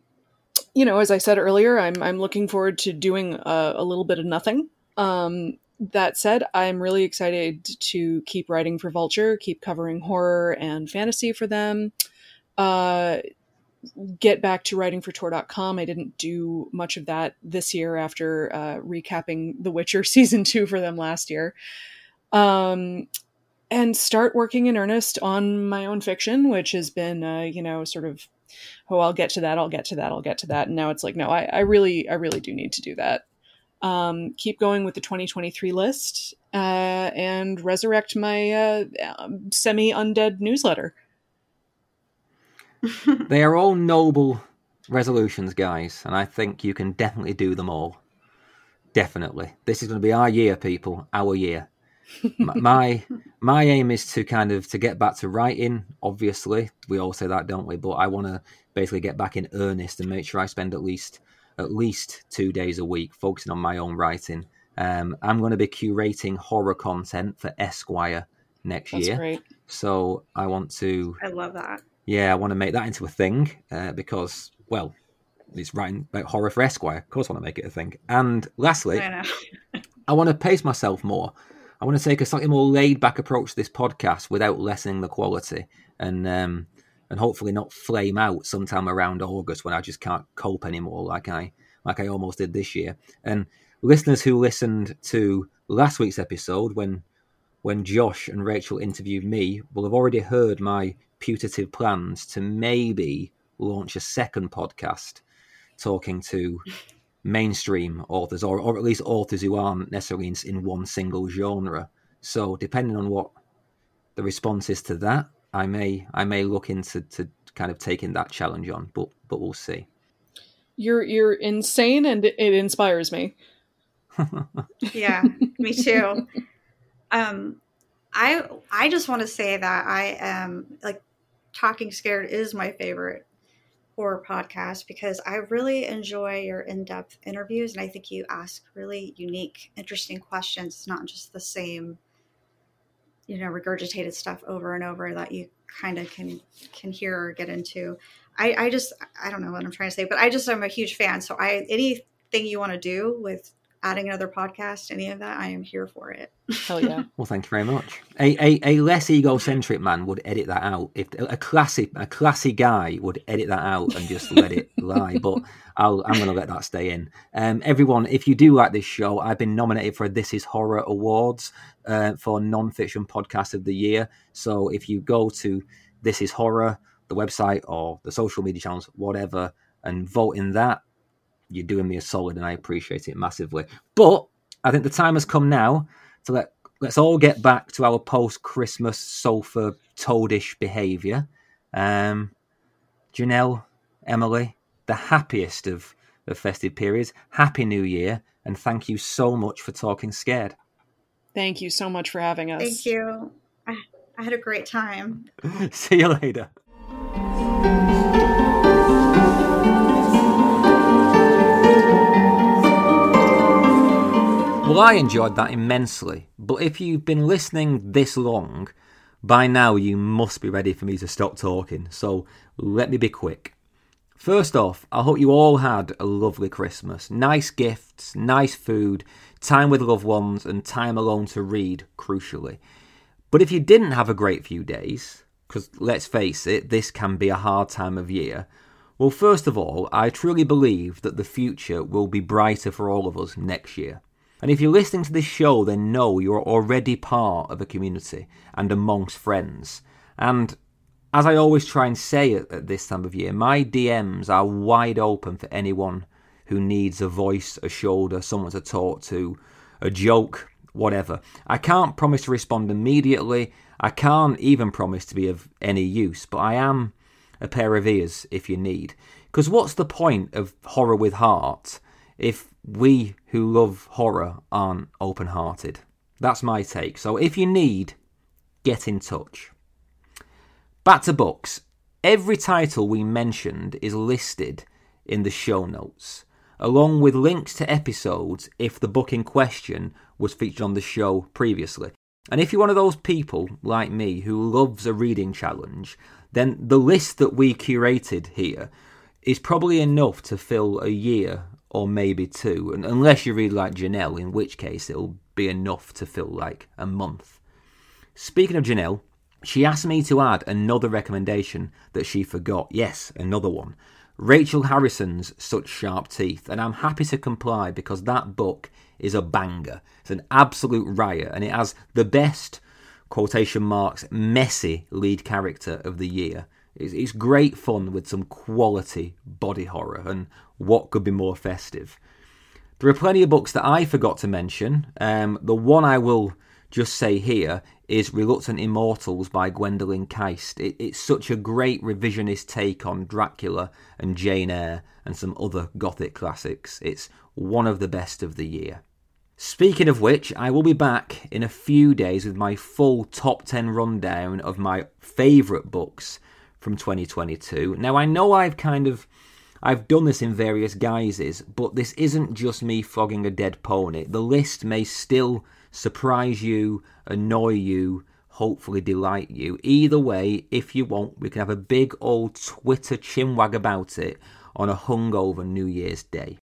you know, as I said earlier, I'm I'm looking forward to doing a, a little bit of nothing. Um, that said, I'm really excited to keep writing for Vulture, keep covering horror and fantasy for them. Uh, get back to writing for Tor.com. I didn't do much of that this year after uh, recapping The Witcher season two for them last year. Um, and start working in earnest on my own fiction, which has been, uh, you know, sort of, oh, I'll get to that, I'll get to that, I'll get to that. And now it's like, no, I, I really, I really do need to do that um, keep going with the 2023 list, uh, and resurrect my uh, um, semi undead newsletter. they are all noble resolutions, guys, and I think you can definitely do them all. Definitely. This is going to be our year, people, our year. My my aim is to kind of to get back to writing obviously we all say that don't we but i want to basically get back in earnest and make sure i spend at least at least two days a week focusing on my own writing. Um, I'm going to be curating horror content for Esquire next That's year. Great. So I want to. I love that. Yeah, I want to make that into a thing uh, because, well, it's writing about horror for Esquire. Of course, I want to make it a thing. And lastly, I, I want to pace myself more. I want to take a slightly more laid back approach to this podcast without lessening the quality. And um, and hopefully not flame out sometime around August when I just can't cope anymore like I like I almost did this year. And listeners who listened to last week's episode when when Josh and Rachel interviewed me will have already heard my putative plans to maybe launch a second podcast talking to mainstream authors or, or at least authors who aren't necessarily in, in one single genre. So depending on what the response is to that, I may I may look into to kind of taking that challenge on, but but we'll see. You're you're insane, and it, it inspires me. yeah, me too. Um, I I just want to say that I am like talking scared is my favorite horror podcast because I really enjoy your in-depth interviews and I think you ask really unique, interesting questions. It's not just the same you know regurgitated stuff over and over that you kind of can can hear or get into i i just i don't know what i'm trying to say but i just i'm a huge fan so i anything you want to do with adding another podcast any of that i am here for it hell yeah well thank you very much a, a, a less egocentric man would edit that out if a classy a classy guy would edit that out and just let it lie but I'll, I'm going to let that stay in. Um, everyone, if you do like this show, I've been nominated for This Is Horror Awards uh, for Non-Fiction Podcast of the Year. So if you go to This Is Horror, the website or the social media channels, whatever, and vote in that, you're doing me a solid and I appreciate it massively. But I think the time has come now to let let's all get back to our post-Christmas sofa toadish behaviour. Um, Janelle, Emily, the happiest of, of festive periods. Happy New Year, and thank you so much for talking scared. Thank you so much for having us. Thank you. I, I had a great time. See you later. Well, I enjoyed that immensely, but if you've been listening this long, by now you must be ready for me to stop talking, so let me be quick. First off, I hope you all had a lovely Christmas. Nice gifts, nice food, time with loved ones, and time alone to read, crucially. But if you didn't have a great few days, because let's face it, this can be a hard time of year, well, first of all, I truly believe that the future will be brighter for all of us next year. And if you're listening to this show, then know you're already part of a community and amongst friends. And as I always try and say at, at, this time of year, my DMs are wide open for anyone who needs a voice, a shoulder, someone to talk to, a joke, whatever. I can't promise to respond immediately. I can't even promise to be of any use, but I am a pair of ears if you need. Because what's the point of horror with heart if we who love horror aren't open hearted. That's my take. So if you need, get in touch. Back to books. Every title we mentioned is listed in the show notes, along with links to episodes if the book in question was featured on the show previously. And if you're one of those people like me who loves a reading challenge, then the list that we curated here is probably enough to fill a year or maybe two, unless you read like Janelle, in which case it'll be enough to fill like a month. Speaking of Janelle, she asked me to add another recommendation that she forgot. Yes, another one. Rachel Harrison's Such Sharp Teeth, and I'm happy to comply because that book is a banger. It's an absolute riot, and it has the best, quotation marks, messy lead character of the year. It's, it's great fun with some quality body horror, and what could be more festive? There are plenty of books that I forgot to mention. Um, the one I will just say here is Reluctant Immortals by Gwendolyn Kiste. It, it's such a great revisionist take on Dracula and Jane Eyre and some other Gothic classics. It's one of the best of the year. Speaking of which, I will be back in a few days with my full top 10 rundown of my favourite books from 2022. Now, I know I've kind of. I've done this in various guises, but this isn't just me flogging a dead pony. The list may still surprise you, annoy you, hopefully delight you. Either way, if you want, we can have a big old Twitter chinwag about it on a hungover New Year's Day.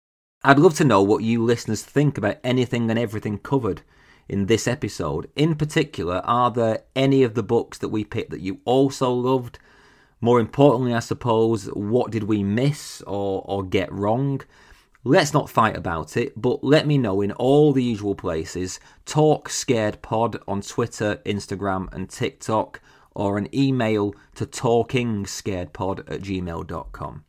I'd love to know what you listeners think about anything and everything covered in this episode. In particular, are there any of the books that we picked that you also loved? More importantly, I suppose, what did we miss or, or get wrong? Let's not fight about it, but let me know in all the usual places Talk Scared Pod on Twitter, Instagram, and TikTok, or an email to talkingscaredpod at gmail.com.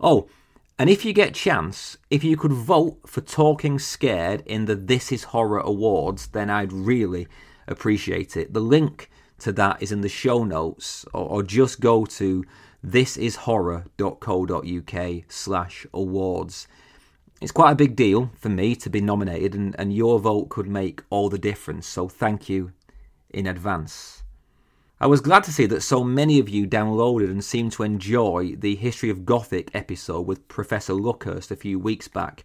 Oh, and if you get chance, if you could vote for Talking Scared in the This Is Horror Awards, then I'd really appreciate it. The link to that is in the show notes, or, or just go to thisishorror.co.uk slash awards. It's quite a big deal for me to be nominated, and, and your vote could make all the difference, so thank you in advance. I was glad to see that so many of you downloaded and seemed to enjoy the History of Gothic episode with Professor Luckhurst a few weeks back.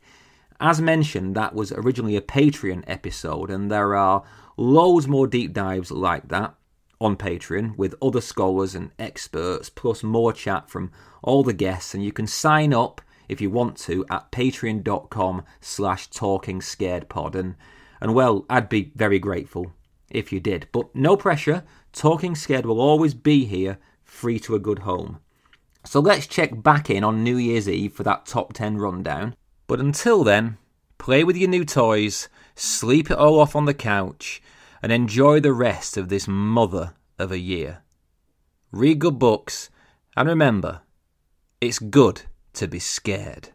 As mentioned, that was originally a Patreon episode, and there are loads more deep dives like that on Patreon with other scholars and experts, plus more chat from all the guests, and you can sign up if you want to at patreon.com slash talking scared pod. And, and well i'd be very grateful if you did. But no pressure. Talking scared will always be here free to a good home. So let's check back in on new year's eve for that top 10 rundown. But until then play with your new toys sleep it all off on the couch and enjoy the rest of this mother of a year read good books and remember it's good to be scared.